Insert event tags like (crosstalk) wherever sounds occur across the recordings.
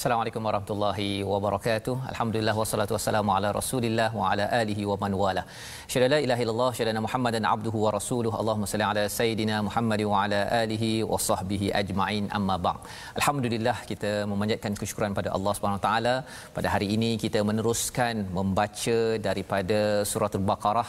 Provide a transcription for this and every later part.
Assalamualaikum warahmatullahi wabarakatuh. Alhamdulillah wassalatu wassalamu ala Rasulillah wa ala alihi wa man wala. Syada la ilaha illallah syada Muhammadan abduhu wa rasuluhu. Allahumma salli ala sayidina Muhammad wa ala alihi wa sahbihi ajma'in. Amma ba'd. Alhamdulillah kita memanjatkan kesyukuran pada Allah Subhanahu wa taala. Pada hari ini kita meneruskan membaca daripada surah Al-Baqarah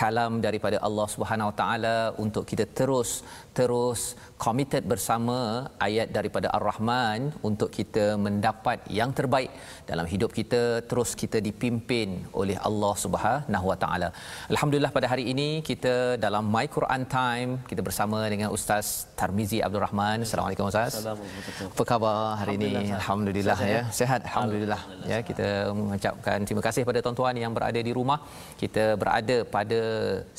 kalam daripada Allah Subhanahu Wa Taala untuk kita terus terus committed bersama ayat daripada Ar-Rahman untuk kita mendapat yang terbaik dalam hidup kita terus kita dipimpin oleh Allah Subhanahu Wa Taala. Alhamdulillah pada hari ini kita dalam My Quran Time kita bersama dengan Ustaz Tarmizi Abdul Rahman. Assalamualaikum Ustaz. Assalamualaikum. Apa khabar hari ini? Alhamdulillah, ya. Sehat alhamdulillah. Ya kita mengucapkan terima kasih pada tuan-tuan yang berada di rumah. Kita berada pada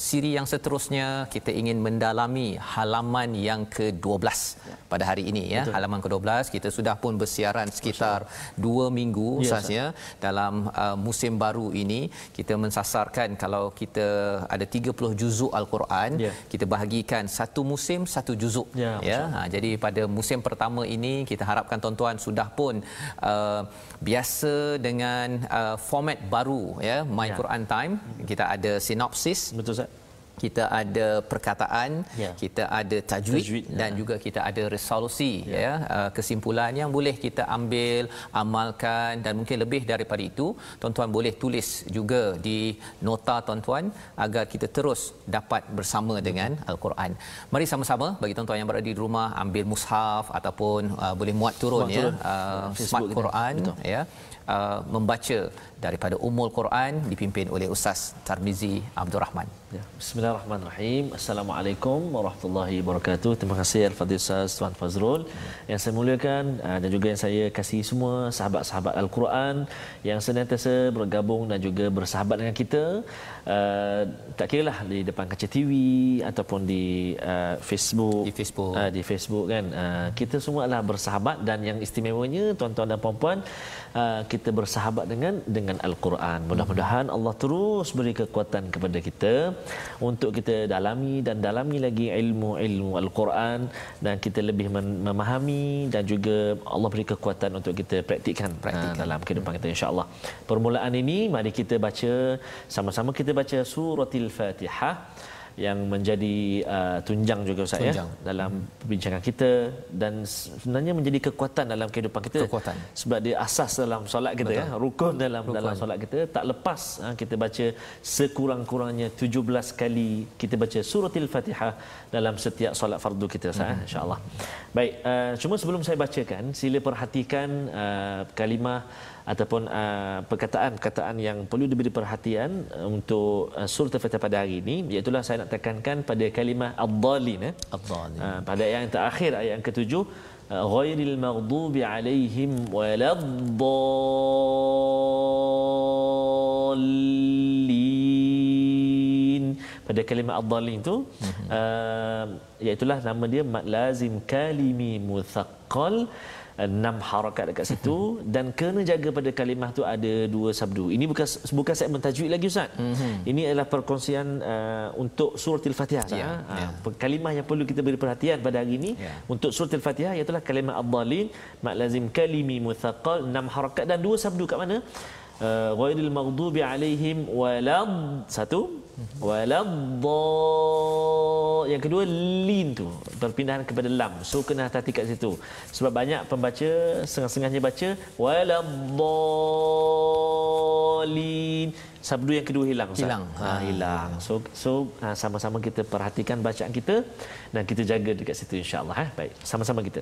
siri yang seterusnya kita ingin mendalami halaman yang ke-12 ya. pada hari ini ya Betul. halaman ke-12 kita sudah pun bersiaran sekitar 2 minggu usahanya ya, dalam uh, musim baru ini kita mensasarkan kalau kita ada 30 juzuk al-Quran ya. kita bahagikan satu musim satu juzuk ya, ya. Ha, jadi pada musim pertama ini kita harapkan tuan-tuan sudah pun uh, biasa dengan uh, format baru ya my ya. Quran time kita ada sinopsis betul Ustaz kita ada perkataan ya. kita ada tajwid, tajwid dan ya. juga kita ada resolusi ya, ya. Uh, kesimpulan yang boleh kita ambil amalkan dan mungkin lebih daripada itu tuan-tuan boleh tulis juga di nota tuan-tuan agar kita terus dapat bersama dengan al-Quran. Mari sama-sama bagi tuan-tuan yang berada di rumah ambil mushaf ataupun uh, boleh muat turun muat ya. turun. Uh, smart Quran ya. Uh, membaca daripada Ummul Quran dipimpin oleh Ustaz Tarmizi Abdul Rahman. Ya. Bismillahirrahmanirrahim. Assalamualaikum warahmatullahi wabarakatuh. Terima kasih Al-Fadhil Ustaz Tuan Fazrul ya. yang saya muliakan uh, dan juga yang saya kasih semua sahabat-sahabat Al-Quran yang senantiasa bergabung dan juga bersahabat dengan kita. Uh, tak kira lah di depan kaca TV ataupun di uh, Facebook di Facebook uh, di Facebook kan uh, kita semua adalah bersahabat dan yang istimewanya tuan-tuan dan puan-puan uh, kita bersahabat dengan dengan Al-Quran. Mudah-mudahan Allah terus beri kekuatan kepada kita untuk kita dalami dan dalami lagi ilmu-ilmu Al-Quran dan kita lebih memahami dan juga Allah beri kekuatan untuk kita praktikkan, praktikkan. Dalam kehidupan kita insya-Allah. Permulaan ini mari kita baca sama-sama kita baca suratul Fatihah yang menjadi uh, tunjang juga Ustaz ya dalam perbincangan kita dan sebenarnya menjadi kekuatan dalam kehidupan kita kekuatan. sebab dia asas dalam solat kita ya, Betul. ya rukun dalam rukun. dalam solat kita tak lepas ha, kita baca sekurang-kurangnya 17 kali kita baca suratul Fatihah dalam setiap solat fardu kita Ustaz mm-hmm. insyaallah baik uh, cuma sebelum saya bacakan sila perhatikan uh, kalimah ataupun uh, perkataan-perkataan yang perlu diberi perhatian uh, untuk uh, surah Al-Fatihah pada hari ini iaitu saya nak tekankan pada kalimah ad-dhalin eh. ad-dhalin uh, pada ayat yang terakhir ayat yang ketujuh uh, ghairil maghdubi alaihim waladdallin pada kalimah ad-dhalin itu mm-hmm. uh, iaitu nama dia lazim kalimi muthaqqal enam harakat dekat situ dan kena jaga pada kalimah tu ada dua sabdu. Ini bukan bukan segmen tajwid lagi ustaz. Mm-hmm. Ini adalah perkongsian uh, untuk surah Al-Fatihah. Yeah, ya, ha. yeah. Kalimah yang perlu kita beri perhatian pada hari ini yeah. untuk surah Al-Fatihah iaitu kalimah ad-dhalin mak lazim kalimi muthaqqal enam harakat dan dua sabdu kat mana? Uh, ghairil maghdubi alaihim walad satu walad yang kedua lin tu perpindahan kepada lam. So kena hati-hati kat situ. Sebab banyak pembaca setengah-setengahnya baca waladhdallin sabdu yang kedua hilang Ustaz. hilang ha, hilang. So so ha, sama-sama kita perhatikan bacaan kita dan kita jaga dekat situ insyaallah ha. Baik sama-sama kita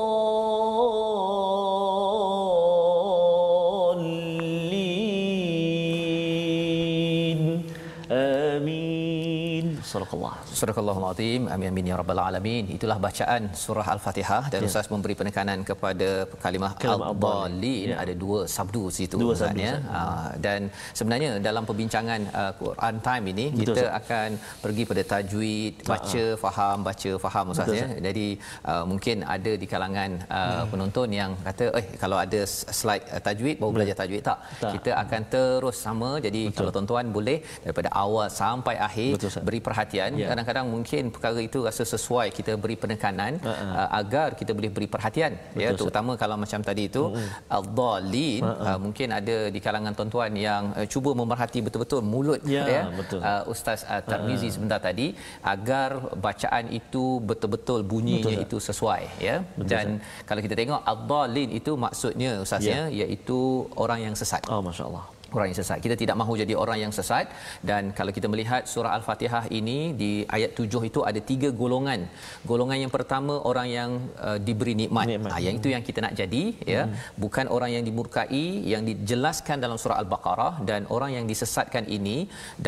Surahul Azim. Amin amin ya rabbal alamin. Itulah bacaan surah Al-Fatihah dan ya. Ustaz memberi penekanan kepada kalimah, al-dalin ya. ada dua sabdu situ dua sabdu, ya. Ah, dan sebenarnya dalam perbincangan ah, Quran time ini Betul, kita Ustaz. akan pergi pada tajwid, ah, baca ha. faham, baca faham Ustaz Betul, ya. Jadi uh, mungkin ada di kalangan uh, hmm. penonton yang kata eh kalau ada slide uh, tajwid baru belajar tajwid tak? tak. Kita akan terus sama jadi Betul. kalau tuan-tuan boleh daripada awal sampai akhir Betul, beri perhatian. Ya. Kadang-kadang kadang-kadang mungkin perkara itu rasa sesuai kita beri penekanan uh-huh. uh, agar kita boleh beri perhatian ya, betul, ya terutama kalau macam tadi itu uh-huh. al-dhalin uh-huh. uh, mungkin ada di kalangan tuan-tuan yang uh, cuba memerhati betul-betul mulut ya, ya betul. Uh, ustaz uh, Tarmizi uh-huh. sebentar tadi agar bacaan itu betul-betul bunyinya betul, itu sesuai ya betul, dan sah. kalau kita tengok al-dhalin itu maksudnya ustaznya ya. iaitu orang yang sesat oh masya-Allah orang yang sesat. Kita tidak mahu jadi orang yang sesat dan kalau kita melihat surah Al-Fatihah ini di ayat 7 itu ada tiga golongan. Golongan yang pertama orang yang uh, diberi nikmat. nikmat. Ha, yang itu yang kita nak jadi ya. Hmm. Bukan orang yang dimurkai yang dijelaskan dalam surah Al-Baqarah dan orang yang disesatkan ini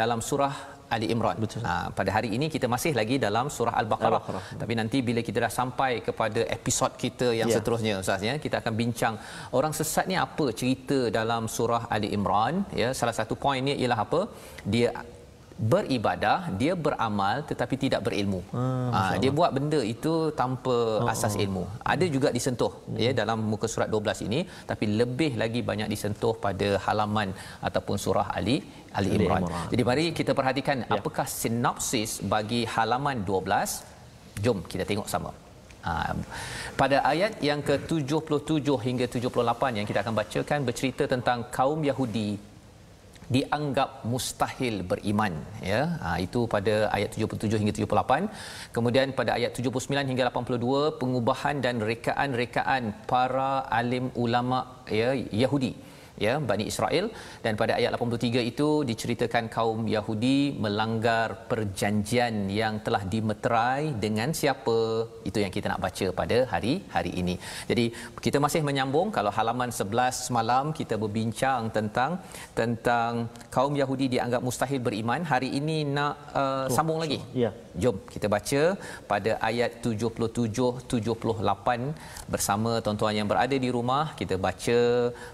dalam surah Ali Imran. Betul. Ha, pada hari ini kita masih lagi dalam surah Al-Baqarah. Al-Baqarah. Tapi nanti bila kita dah sampai kepada episod kita yang ya. seterusnya Ustaz ya, kita akan bincang orang sesat ni apa cerita dalam surah Ali Imran ya. Salah satu poinnya ialah apa? Dia beribadah dia beramal tetapi tidak berilmu hmm, ha, dia buat benda itu tanpa oh, asas oh. ilmu ada juga disentuh hmm. ya dalam muka surat 12 ini tapi lebih lagi banyak disentuh pada halaman ataupun surah ali ali imran, imran. jadi mari kita perhatikan ya. apakah sinopsis bagi halaman 12 jom kita tengok sama Ha, pada ayat yang ke-77 hingga 78 yang kita akan bacakan bercerita tentang kaum Yahudi dianggap mustahil beriman ya. Ha, itu pada ayat 77 hingga 78 kemudian pada ayat 79 hingga 82 pengubahan dan rekaan-rekaan para alim ulama ya Yahudi ya Bani Israel dan pada ayat 83 itu diceritakan kaum Yahudi melanggar perjanjian yang telah dimeterai dengan siapa itu yang kita nak baca pada hari hari ini. Jadi kita masih menyambung kalau halaman 11 semalam kita berbincang tentang tentang kaum Yahudi dianggap mustahil beriman. Hari ini nak uh, sambung lagi. Ya. Jom kita baca pada ayat 77 78 bersama tuan-tuan yang berada di rumah kita baca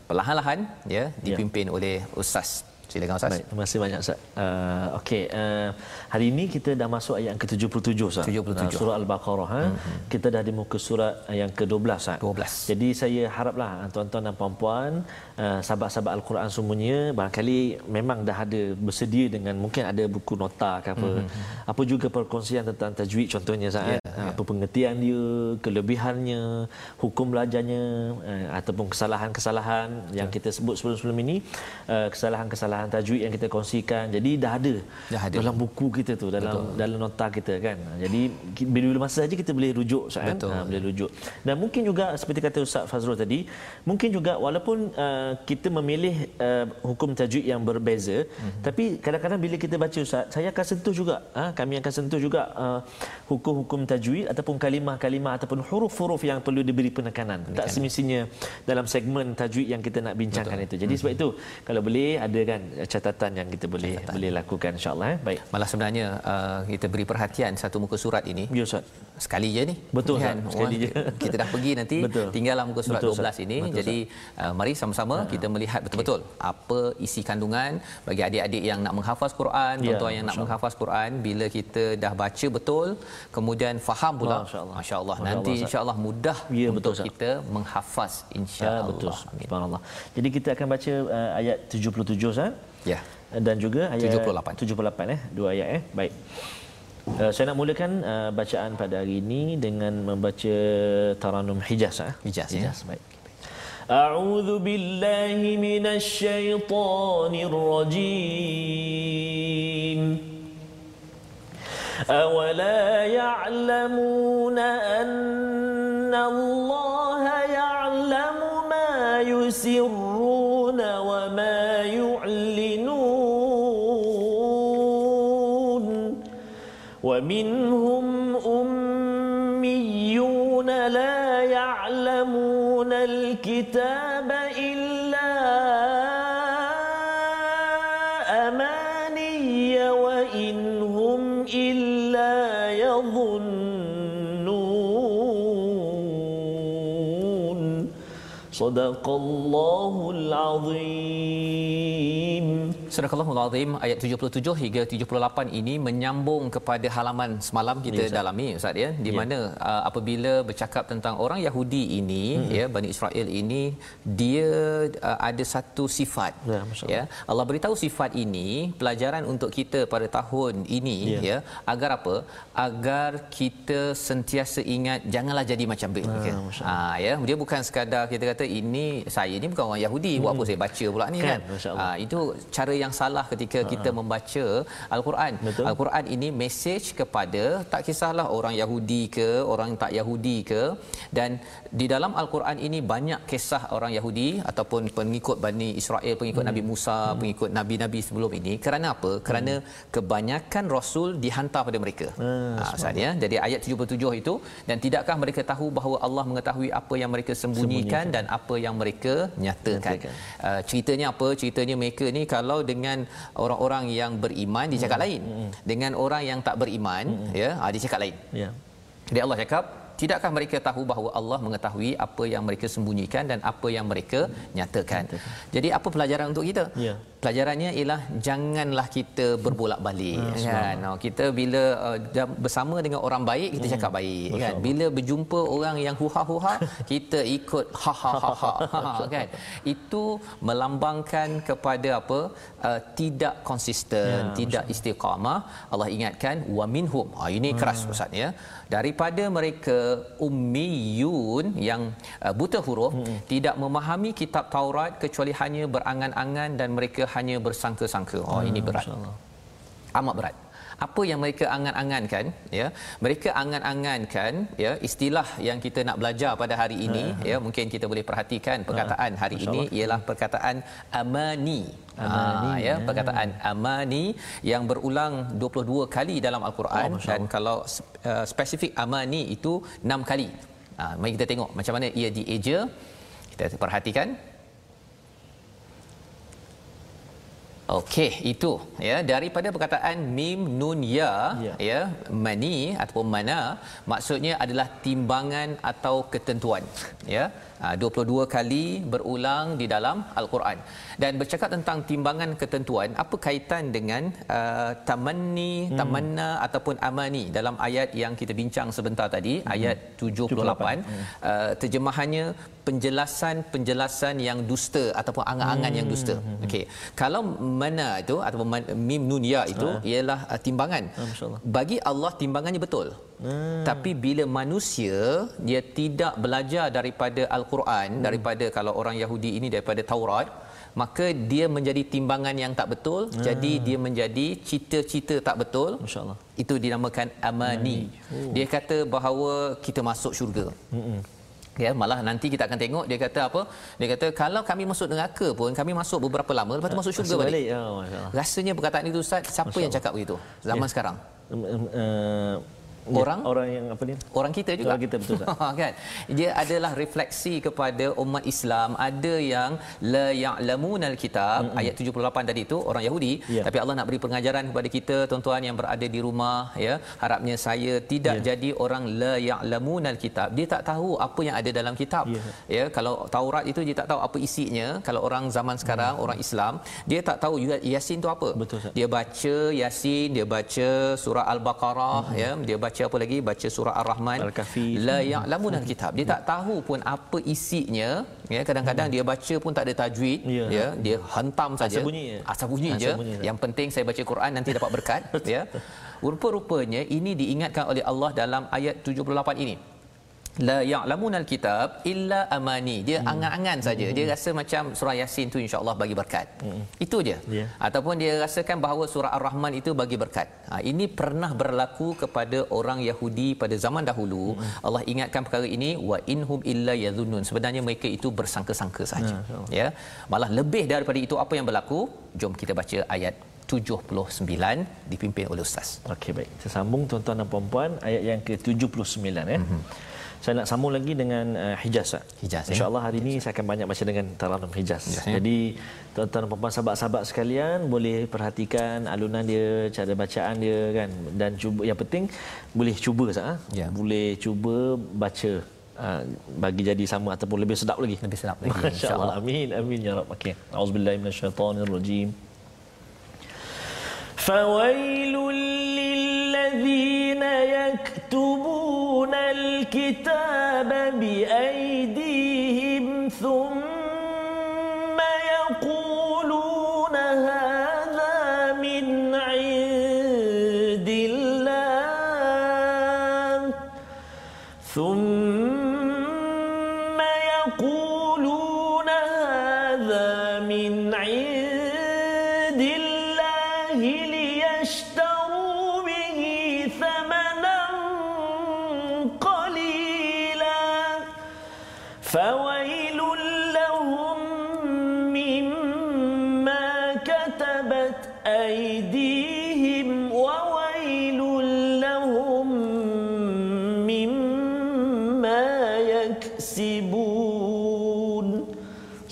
perlahan-lahan ya dipimpin ya. oleh ustaz Silakan Ustaz. Baik, terima kasih banyak Ustaz. Uh, Okey, uh, hari ini kita dah masuk ayat yang ke-77 Ustaz. 77. Uh, surah Al-Baqarah. Ha? Mm-hmm. Kita dah di muka surat yang ke-12 Ustaz. 12. Jadi saya haraplah tuan-tuan dan puan-puan, uh, sahabat-sahabat Al-Quran semuanya, barangkali memang dah ada bersedia dengan mungkin ada buku nota ke apa. Mm-hmm. Apa juga perkongsian tentang tajwid contohnya Ustaz. Yeah, yeah. Apa pengertian dia, kelebihannya, hukum belajarnya, uh, ataupun kesalahan-kesalahan yeah. yang kita sebut sebelum-sebelum ini, uh, kesalahan-kesalahan kesalahan tajwid yang kita kongsikan. Jadi dah ada, dah ada. dalam buku kita tu, dalam Betul. dalam nota kita kan. Jadi bila masa saja kita boleh rujuk kan. Ha, boleh rujuk. Dan mungkin juga seperti kata Ustaz Fazrul tadi, mungkin juga walaupun uh, kita memilih uh, hukum tajwid yang berbeza, mm-hmm. tapi kadang-kadang bila kita baca Ustaz, saya akan sentuh juga, ha, kami akan sentuh juga uh, hukum-hukum tajwid ataupun kalimah-kalimah ataupun huruf-huruf yang perlu diberi penekanan. penekanan. Tak semestinya dalam segmen tajwid yang kita nak bincangkan Betul. itu. Jadi mm-hmm. sebab itu kalau boleh ada kan catatan yang kita boleh catatan. boleh lakukan insyaallah eh. Baik. Malah sebenarnya uh, kita beri perhatian satu muka surat ini. Ya ustaz. Sekali je ni. Betul kan? Sekali je. kita dah pergi nanti (laughs) betul. tinggallah muka surat betul, 12 ini. Betul, jadi uh, mari sama-sama ha. kita melihat betul-betul okay. apa isi kandungan bagi adik-adik yang nak menghafaz Quran ya, tuan-tuan yang nak menghafaz Quran. Bila kita dah baca betul kemudian faham pula. masya-Allah. masya-Allah. Nanti insya-Allah mudah ya, untuk betul, kita menghafaz insya-Allah ya, betul subhanallah. Jadi kita akan baca uh, ayat 77 Ustaz Ya. Dan juga ayat 78. 78 eh, dua ayat eh. Baik. Uh, saya nak mulakan uh, bacaan pada hari ini dengan membaca Taranum Hijaz eh. Hijaz, Hijaz. Ya. baik. أعوذ بالله من الشيطان الرجيم أولا يعلمون أن الله صدق الله العظيم. Surah Al-Azim ayat 77 hingga 78 ini menyambung kepada halaman semalam kita Ya, dalami Ustaz ya. Di Ya. mana uh, apabila bercakap tentang orang Yahudi ini hmm. ya Bani Israel ini dia uh, ada satu sifat Ya, ya. Allah beritahu sifat ini pelajaran untuk kita pada tahun ini Ya. ya agar apa? Agar kita sentiasa ingat janganlah jadi macam mereka Ah, Masya ah ya. Dia bukan sekadar kita kata ini saya ni bukan orang Yahudi buat apa saya baca pula ni Kan, kan. Ah, itu cara yang salah ketika kita membaca al-Quran. Betul. Al-Quran ini mesej kepada tak kisahlah orang Yahudi ke, orang tak Yahudi ke dan di dalam al-Quran ini banyak kisah orang Yahudi ataupun pengikut Bani Israel, pengikut Nabi Musa, pengikut nabi-nabi sebelum ini. Kerana apa? Kerana kebanyakan rasul dihantar pada mereka. Ah, Ustaz ya. Jadi ayat 77 itu dan tidakkah mereka tahu bahawa Allah mengetahui apa yang mereka sembunyikan dan apa yang mereka nyatakan. Nyatakan. Uh, ceritanya apa? Ceritanya mereka ni kalau dengan orang-orang yang beriman dia cakap lain. Dengan orang yang tak beriman ya, ah, dia cakap lain. Ya. Jadi Allah cakap Tidakkah mereka tahu bahawa Allah mengetahui apa yang mereka sembunyikan dan apa yang mereka nyatakan. Jadi apa pelajaran untuk kita? Ya. Pelajarannya ialah janganlah kita berbolak-balik kan. Oh, kita bila uh, bersama dengan orang baik kita cakap baik kan. Bila berjumpa orang yang huha-huha (laughs) kita ikut ha ha ha ha, ha kan. Itu melambangkan kepada apa? Uh, tidak konsisten, Ya, tidak istiqamah. Allah ingatkan wa minhum. Ha ini keras ustaz ya. Daripada mereka ummiyun yang uh, buta huruf hmm. tidak memahami kitab Taurat kecuali hanya berangan-angan dan mereka hanya bersangka-sangka. Oh ini berat. Masya-Allah. Amat berat. Apa yang mereka angan-angankan ya mereka angan-angankan ya istilah yang kita nak belajar pada hari ini ya mungkin kita boleh perhatikan perkataan hari ini ialah perkataan amani Amani, Ah, ya ya. perkataan amani yang berulang 22 kali dalam al-Quran Oh, dan kalau uh, spesifik amani itu 6 kali. Ah, mari kita tengok macam mana ia dieja. Kita perhatikan. Okey, itu ya. Daripada perkataan mim nun ya Ya. ya mani ataupun mana maksudnya adalah timbangan atau ketentuan ya. Ah, 22 kali berulang di dalam al-Quran. Dan bercakap tentang timbangan ketentuan apa kaitan dengan uh, tamanni tamanna ataupun amani? Dalam ayat yang kita bincang sebentar tadi ayat 78 uh, terjemahannya penjelasan-penjelasan yang dusta ataupun angan-angan yang dusta okey kalau mana itu ataupun man- mim nun ya itu ialah uh, timbangan Allah. bagi Allah timbangannya betul Hmm. tapi bila manusia dia tidak belajar daripada al-Quran Hmm. daripada kalau orang Yahudi ini daripada Taurat maka dia menjadi timbangan yang tak betul jadi dia menjadi cita-cita tak betul Hmm. Masya Allah. itu dinamakan amani oh. dia kata bahawa kita masuk syurga Mm-mm. Ya malah nanti kita akan tengok dia kata apa? Dia kata kalau kami masuk neraka pun kami masuk beberapa lama lepas tu masuk syurga Masuk balik, Masya Allah. rasanya perkataan itu ustaz siapa yang cakap begitu? Zaman Ya. sekarang? Um, um, Orang? orang yang apa ni? orang kita juga Orang kita, betul tak? (laughs) kan dia adalah refleksi kepada umat Islam ada yang la ya'lamunal kitab mm-hmm. ayat 78 tadi itu orang Yahudi Ya. tapi Allah nak beri pengajaran kepada kita tuan-tuan yang berada di rumah ya harapnya saya tidak Ya. jadi orang la ya'lamunal kitab dia tak tahu apa yang ada dalam kitab Ya. ya kalau Taurat itu dia tak tahu apa isinya kalau orang zaman sekarang Hmm. orang Islam dia tak tahu juga Yasin tu apa Betul, Ustaz. dia baca Yasin dia baca surah al-Baqarah ya dia baca apa lagi? Baca surah ar-Rahman. Al-Kahfi. la ya'lamun al-kitab. Dia tak tahu pun apa isinya. Ya kadang-kadang dia baca pun tak ada tajwid. Ya. ya dia hentam saja. Asal bunyi je. asal bunyi Asal je. bunyi je. yang penting saya baca Quran nanti dapat berkat. (laughs) Ya. Rupa-rupanya ini diingatkan oleh Allah dalam ayat 78 ini la ya'lamun alkitab illa amani dia hmm. angan-angan saja hmm. dia rasa macam surah yasin tu insyaallah bagi berkat hmm. itu dia yeah. ataupun dia rasakan bahawa surah ar-rahman itu bagi berkat ha, ini pernah berlaku kepada orang Yahudi pada zaman dahulu hmm. Allah ingatkan perkara ini wa inhum illa yadhunnun sebenarnya mereka itu bersangka-sangka saja hmm. ya malah lebih daripada itu apa yang berlaku jom kita baca ayat 79 dipimpin oleh ustaz. Okey baik. Saya sambung tuan-tuan dan puan-puan ayat yang ke-79 ya. Mm-hmm saya nak sambung lagi dengan uh, Hijaz. Hijaz. Ya. Insya-Allah hari ini saya akan banyak baca dengan Taranum Hijaz. Hijaz ya. Jadi tuan-tuan dan puan sahabat-sahabat sekalian boleh perhatikan alunan dia, cara bacaan dia kan dan cuba yang penting boleh cuba sah. Ya. Boleh cuba baca uh, bagi jadi sama ataupun lebih sedap lagi. Lebih sedap lagi. (laughs) Insya-Allah. Amin. Amin ya rabb. Okey. Auzubillahi minasyaitonirrajim. فويل للذين يكتبون الكتاب بأيديهم ثم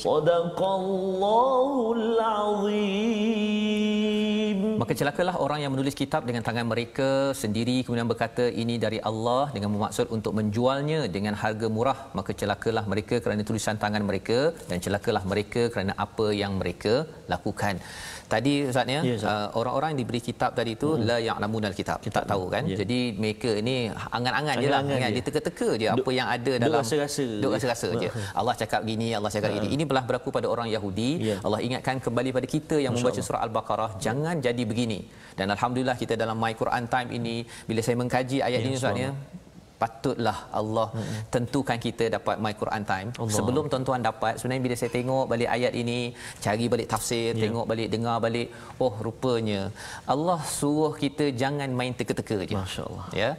صدق الله العظيم Maka celakalah orang yang menulis kitab dengan tangan mereka sendiri kemudian berkata ini dari Allah dengan bermaksud untuk menjualnya dengan harga murah maka celakalah mereka kerana tulisan tangan mereka dan celakalah mereka kerana apa yang mereka lakukan. Tadi ustaz ya, ya uh, orang-orang yang diberi kitab tadi itu hmm. la ya'lamunal kitab. Kita tahu kan. Ya. Jadi mereka ini angan-angan je lah kan. Dia teka-teka je apa yang ada dalam duk rasa-rasa. Duk rasa-rasa je. Allah cakap gini, Allah cakap ini. Ini belah berlaku pada orang Yahudi. Ya. Allah ingatkan kembali pada kita yang Masya membaca surah Al-Baqarah, jangan jadi begini. Dan alhamdulillah kita dalam My Quran Time ini bila saya mengkaji ayat ya, ini ustaz ya patutlah Allah hmm. tentukan kita dapat my Quran time Allah. sebelum tuan-tuan dapat sebenarnya bila saya tengok balik ayat ini cari balik tafsir yeah. tengok balik dengar balik oh rupanya Allah suruh kita jangan main teka-teka je masyaallah ya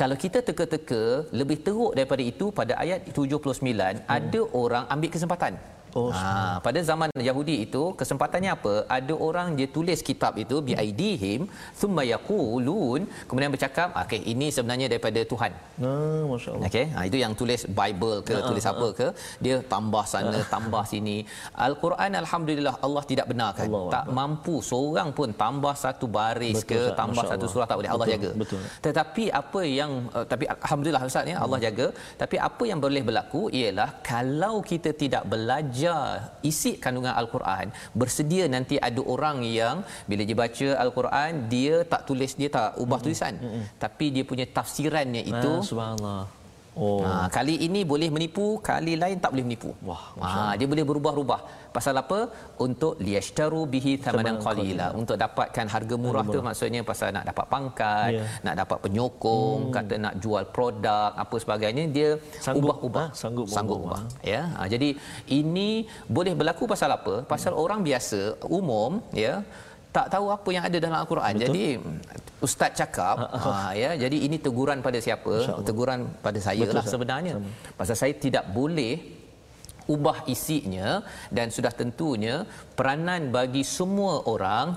kalau kita teka-teka lebih teruk daripada itu pada ayat 79 hmm. ada orang ambil kesempatan Oh, ha, pada zaman Yahudi itu kesempatannya apa? Ada orang dia tulis kitab itu bi aidihim thumma yaqulun kemudian bercakap okey ini sebenarnya daripada Tuhan. Ah masya-Allah. Okey, ha, itu yang tulis Bible ke ha, tulis ha, apa ke dia tambah sana ha. tambah sini. Al-Quran alhamdulillah Allah tidak benarkan. Allah tak Allah. mampu seorang pun tambah satu baris betul, ke Ustaz. tambah Masya satu surah tak boleh Allah jaga. Betul. Tetapi apa yang uh, tapi alhamdulillah Ustaz ya Allah hmm. jaga tapi apa yang boleh berlaku ialah kalau kita tidak belajar belajar isi kandungan al-Quran. Bersedia nanti ada orang yang bila dia baca al-Quran dia tak tulis dia tak ubah tulisan. Mm-hmm. tapi dia punya tafsirannya itu ah, subhanallah Oh. Ha, kali ini boleh menipu, kali lain tak boleh menipu. Wah, ha, dia boleh berubah-ubah. Pasal apa? Untuk liyashtaru bihi thamanan qalila. Untuk dapatkan harga murah, harga murah tu maksudnya pasal nak dapat pangkat, yeah. nak dapat penyokong, hmm. kata nak jual produk, apa sebagainya, dia ubah-ubah. Ha, sanggup, sanggup ubah. Ya. Ha, jadi ini boleh berlaku pasal apa? Pasal hmm. orang biasa umum ya tak tahu apa yang ada dalam al-Quran. Betul. Jadi ustaz cakap ha, ya jadi ini teguran pada siapa? Teguran pada saya Betul, lah sebenarnya. Sama. Pasal saya tidak boleh ubah isinya dan sudah tentunya peranan bagi semua orang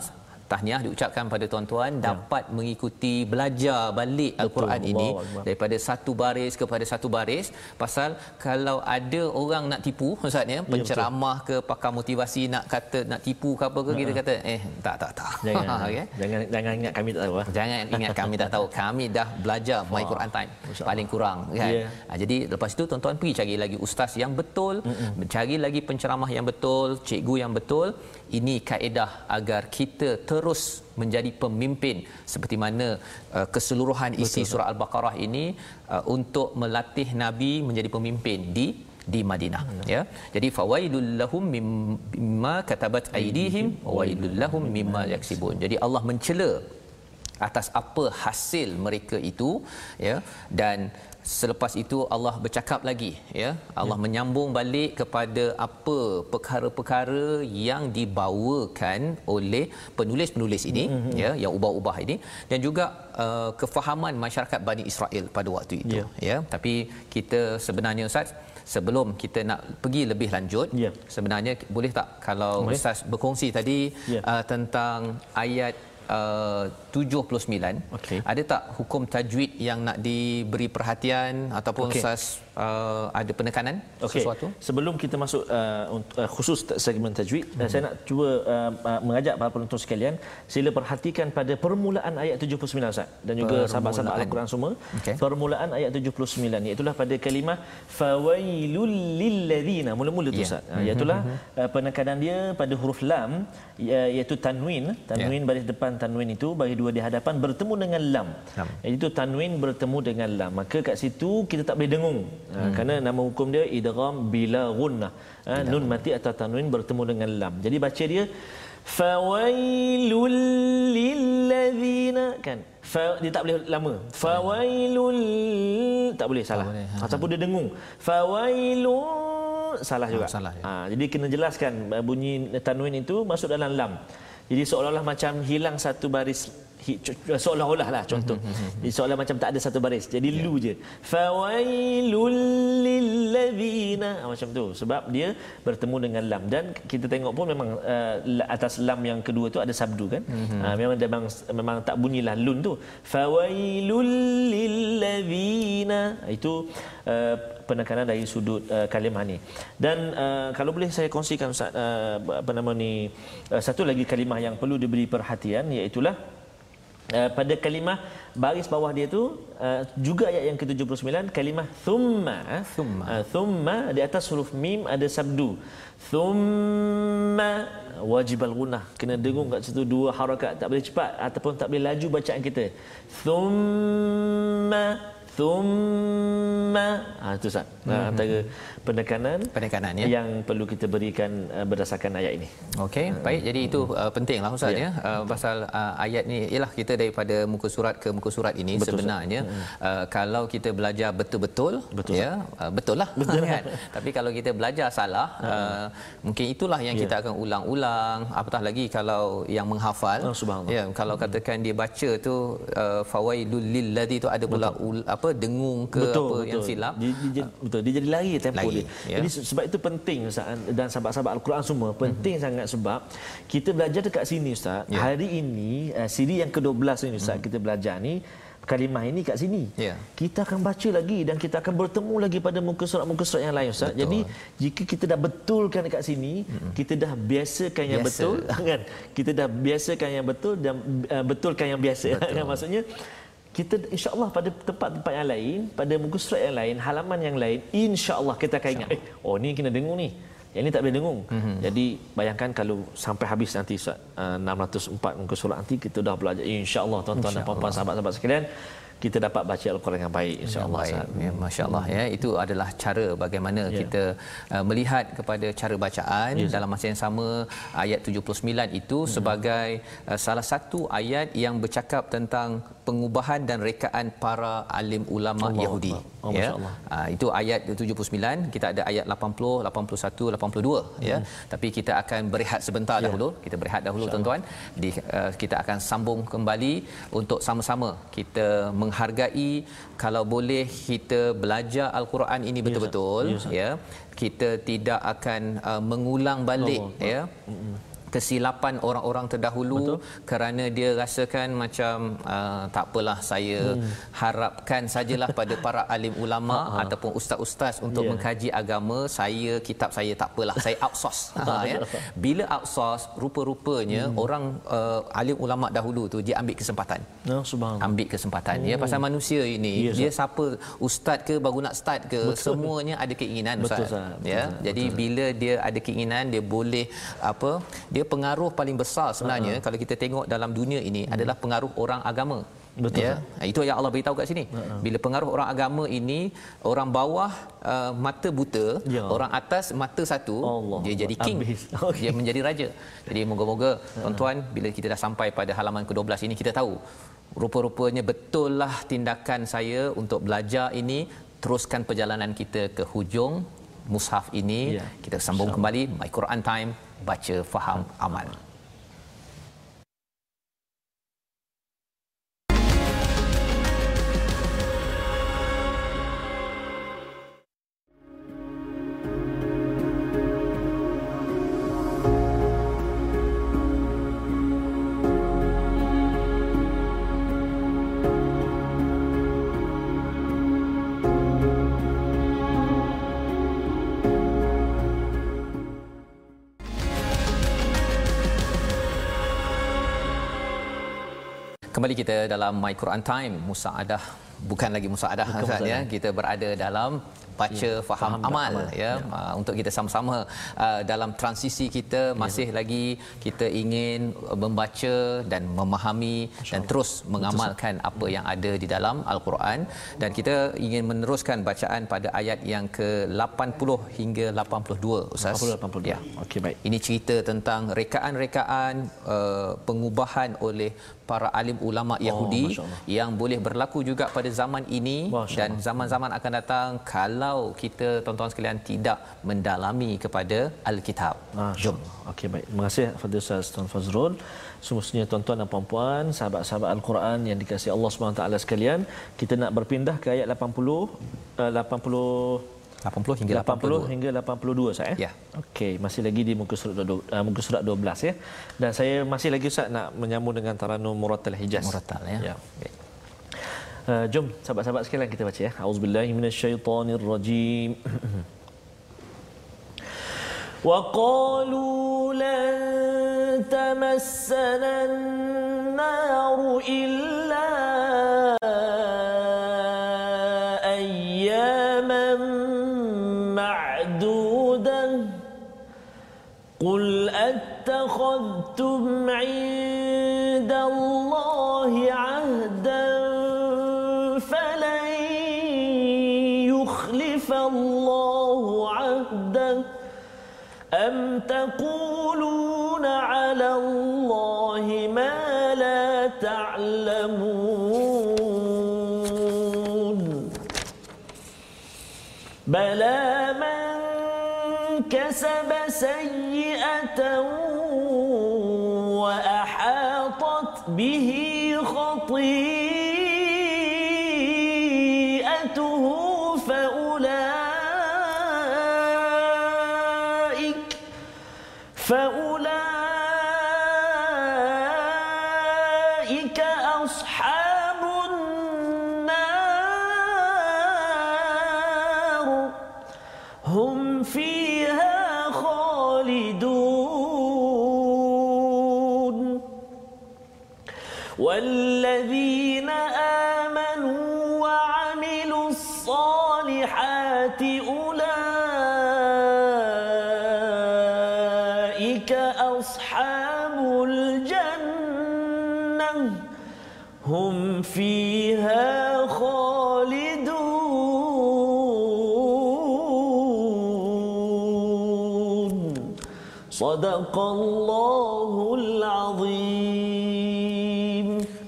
tahniah diucapkan pada tuan-tuan ya. dapat mengikuti belajar balik Betul. al-Quran ini Allah. daripada satu baris kepada satu baris pasal kalau ada orang nak tipu maksudnya ya, penceramah ya, ke pakar motivasi nak kata nak tipu ke apa ke kita kata eh tak tak tak jangan (laughs) okay? jangan jangan ingat kami tak tahu ah. jangan ingat kami tak tahu kami dah belajar my Quran time paling kurang kan yeah. ha, jadi lepas itu tuan-tuan pergi cari lagi ustaz yang betul Mm-mm. cari lagi penceramah yang betul cikgu yang betul ini kaedah agar kita terus menjadi pemimpin seperti mana uh, keseluruhan isi Betul. surah al-baqarah ini uh, untuk melatih nabi menjadi pemimpin di di Madinah hmm. ya jadi fawailul lahum mimma katabat aydihim wailul lahum mimma yaksibun jadi Allah mencela atas apa hasil mereka itu ya dan selepas itu Allah bercakap lagi ya Allah ya. menyambung balik kepada apa perkara-perkara yang dibawakan oleh penulis-penulis ini mm-hmm. ya yang ubah-ubah ini dan juga uh, kefahaman masyarakat Bani Israel pada waktu itu ya, ya. tapi kita sebenarnya ustaz sebelum kita nak pergi lebih lanjut ya. sebenarnya boleh tak kalau boleh. ustaz berkongsi tadi ya. uh, tentang ayat uh, 79 okay. ada tak hukum tajwid yang nak diberi perhatian ataupun okay. sas uh, ada penekanan okay. sesuatu sebelum kita masuk uh, uh, khusus segmen tajwid hmm. uh, saya nak cuba uh, uh, mengajak para penonton sekalian sila perhatikan pada permulaan ayat 79 Ustaz dan juga sahabat-sahabat al-Quran semua okay. permulaan ayat 79 iaitu pada kalimah fawailul lilladzina mula-mula tu yeah. Ustaz uh, iaitu hmm. uh, penekanan dia pada huruf lam iaitu tanwin tanwin yeah. baris depan tanwin itu bagi dua di hadapan bertemu dengan lam. lam. Itu tanwin bertemu dengan lam. Maka kat situ kita tak boleh dengung. Ha, hmm. Kerana nama hukum dia idgham bila gunnah. Ha, nun mati atau tanwin bertemu dengan lam. Jadi baca dia fawailul lilladzina kan. Fa, dia tak boleh lama. Fawailul tak boleh salah. Tak boleh. Ha, Ataupun dia dengung. Fawailul salah juga. Ha, salah, ya. ha, jadi kena jelaskan bunyi tanwin itu masuk dalam lam. Jadi seolah-olah macam hilang satu baris seolah-olah lah contoh. Hmm, hmm, hmm, seolah macam tak ada satu baris. Jadi yeah. lu je. Fawailul lilladzina ah, macam tu sebab dia bertemu dengan lam dan kita tengok pun memang uh, atas lam yang kedua tu ada sabdu kan. Mm-hmm. Uh, memang memang memang tak bunyilah lun tu. Fawailul lilladzina itu uh, penekanan dari sudut uh, kalimah ni. Dan uh, kalau boleh saya kongsikan Ustaz uh, apa nama ni uh, satu lagi kalimah yang perlu diberi perhatian iaitu lah uh, pada kalimah baris bawah dia tu uh, juga ayat yang ke-79 kalimah thumma thumma. uh, thumma di atas huruf mim ada sabdu. Thumma wajib al-gunnah kena dengung kat situ dua harakat. Tak boleh cepat ataupun tak boleh laju bacaan kita. Thumma thumma. Ha itu Ustaz. Hmm. antara penekanan penekanan ya. yang perlu kita berikan uh, berdasarkan ayat ini. Okey uh, baik. Jadi itu uh, pentinglah Ustaz ya, ya. Uh, pasal uh, ayat ni ialah kita daripada muka surat ke muka surat ini betul, sebenarnya. Hmm. uh, kalau kita belajar betul-betul betul, ya uh, betul lah (laughs) betul. Kan? Tapi kalau kita belajar salah hmm. uh, mungkin itulah yang ya. kita akan ulang-ulang. Apatah lagi kalau yang menghafal. Oh, ya kalau hmm. katakan dia baca tu uh, fawailul lil ladzi tu ada pula ul, apa apa dengung ke betul, apa betul. yang silap dia, dia, uh, betul dia jadi lari tempo lari, dia ya. jadi sebab itu penting ustaz dan sahabat-sahabat al-Quran semua penting uh-huh. sangat sebab kita belajar dekat sini ustaz ya. hari ini uh, siri yang ke-12 ini ustaz uh-huh. kita belajar ni kalimah ini kat sini. Ya. Kita akan baca lagi dan kita akan bertemu lagi pada muka surat-muka surat yang lain Ustaz. Betul. Jadi jika kita dah betulkan dekat sini, hmm. kita dah biasakan yang biasa. betul (laughs) kan? Kita dah biasakan yang betul dan uh, betulkan yang biasa kan (laughs) maksudnya kita insya-Allah pada tempat-tempat yang lain, pada muka surat yang lain, halaman yang lain, insya-Allah kita akan ingat, eh, oh ni kena dengung ni. Yang ni tak boleh dengung. Mm-hmm. Jadi bayangkan kalau sampai habis nanti Ustaz uh, 604 muka surat nanti kita dah belajar insya-Allah tuan-tuan dan puan-puan sahabat-sahabat sekalian kita dapat baca al-Quran dengan baik insya-Allah. Ya, masya-Allah ya itu adalah cara bagaimana ya. kita uh, melihat kepada cara bacaan ya. dalam masa yang sama ayat 79 itu hmm. sebagai uh, salah satu ayat yang bercakap tentang pengubahan dan rekaan para alim ulama Allah Yahudi. Oh, ya. Uh, itu ayat 79, kita ada ayat 80, 81, 82 hmm. ya. Tapi kita akan berehat sebentar ya. dahulu. Kita berehat dahulu tuan-tuan. Di uh, kita akan sambung kembali untuk sama-sama kita menghargai kalau boleh kita belajar al-Quran ini betul-betul ya. ya. Kita tidak akan uh, mengulang balik oh, ya. Hmm kesilapan orang-orang terdahulu Betul. kerana dia rasakan macam uh, tak apalah saya hmm. harapkan sajalah pada para alim ulama ha, ha. ataupun ustaz-ustaz untuk yeah. mengkaji agama saya kitab saya tak apalah saya outsource (laughs) ha, ya bila outsource rupa-rupanya hmm. orang uh, alim ulama dahulu tu dia ambil kesempatan oh, subhanallah ambil kesempatan ya, hmm. ya pasal manusia ini yes, dia siapa ustaz ke baru nak start ke Betul. semuanya ada keinginan ustaz Betul, ya Betul, jadi bila dia ada keinginan dia boleh apa dia dia pengaruh paling besar sebenarnya uh-huh. kalau kita tengok dalam dunia ini uh-huh. adalah pengaruh orang agama Betul. Ya, itu yang Allah beritahu kat sini. Uh-huh. Bila pengaruh orang agama ini, orang bawah uh, mata buta, ya. orang atas mata satu, Allah. dia jadi (laughs) king. Okay. Dia menjadi raja. Jadi moga-moga uh-huh. tuan-tuan bila kita dah sampai pada halaman ke-12 ini kita tahu rupa-rupanya betullah tindakan saya untuk belajar ini teruskan perjalanan kita ke hujung mushaf ini. Ya. Kita sambung kembali My Quran Time, baca faham amal. Kembali kita dalam My Quran Time, Musaadah bukan lagi musaadah Ustaz ya. Kita berada dalam baca ya, faham, faham amal, amal. ya. ya. Uh, untuk kita sama-sama uh, dalam transisi kita masih ya. lagi kita ingin membaca dan memahami Masya dan terus mengamalkan Betul. apa yang ada di dalam al-Quran. Dan kita ingin meneruskan bacaan pada ayat yang ke-80 hingga 82 Ustaz. 80 82 ya. Okey baik. Ini cerita tentang rekaan-rekaan uh, pengubahan oleh para alim ulama oh, Yahudi yang boleh berlaku juga pada zaman ini dan zaman-zaman akan datang kalau kita tuan-tuan sekalian tidak mendalami kepada Alkitab. Jom. Okey baik. Terima kasih Fadil Ustaz Tuan Fazrul. Semestinya tuan-tuan dan puan-puan, sahabat-sahabat Al-Quran yang dikasihi Allah SWT sekalian, kita nak berpindah ke ayat 80 uh, 80 80 hingga 80 82. hingga 82 Ustaz ya. Ya. Okey, masih lagi di muka surat uh, muka surat 12 ya. Dan saya masih lagi Ustaz nak menyambung dengan Taranum Murattal Hijaz. Murattal ya. Ya. Okay. Uh, jom sahabat-sahabat sekalian kita baca ya. Auzubillahi minasyaitonirrajim. وقالوا لن تمسنا النار إلا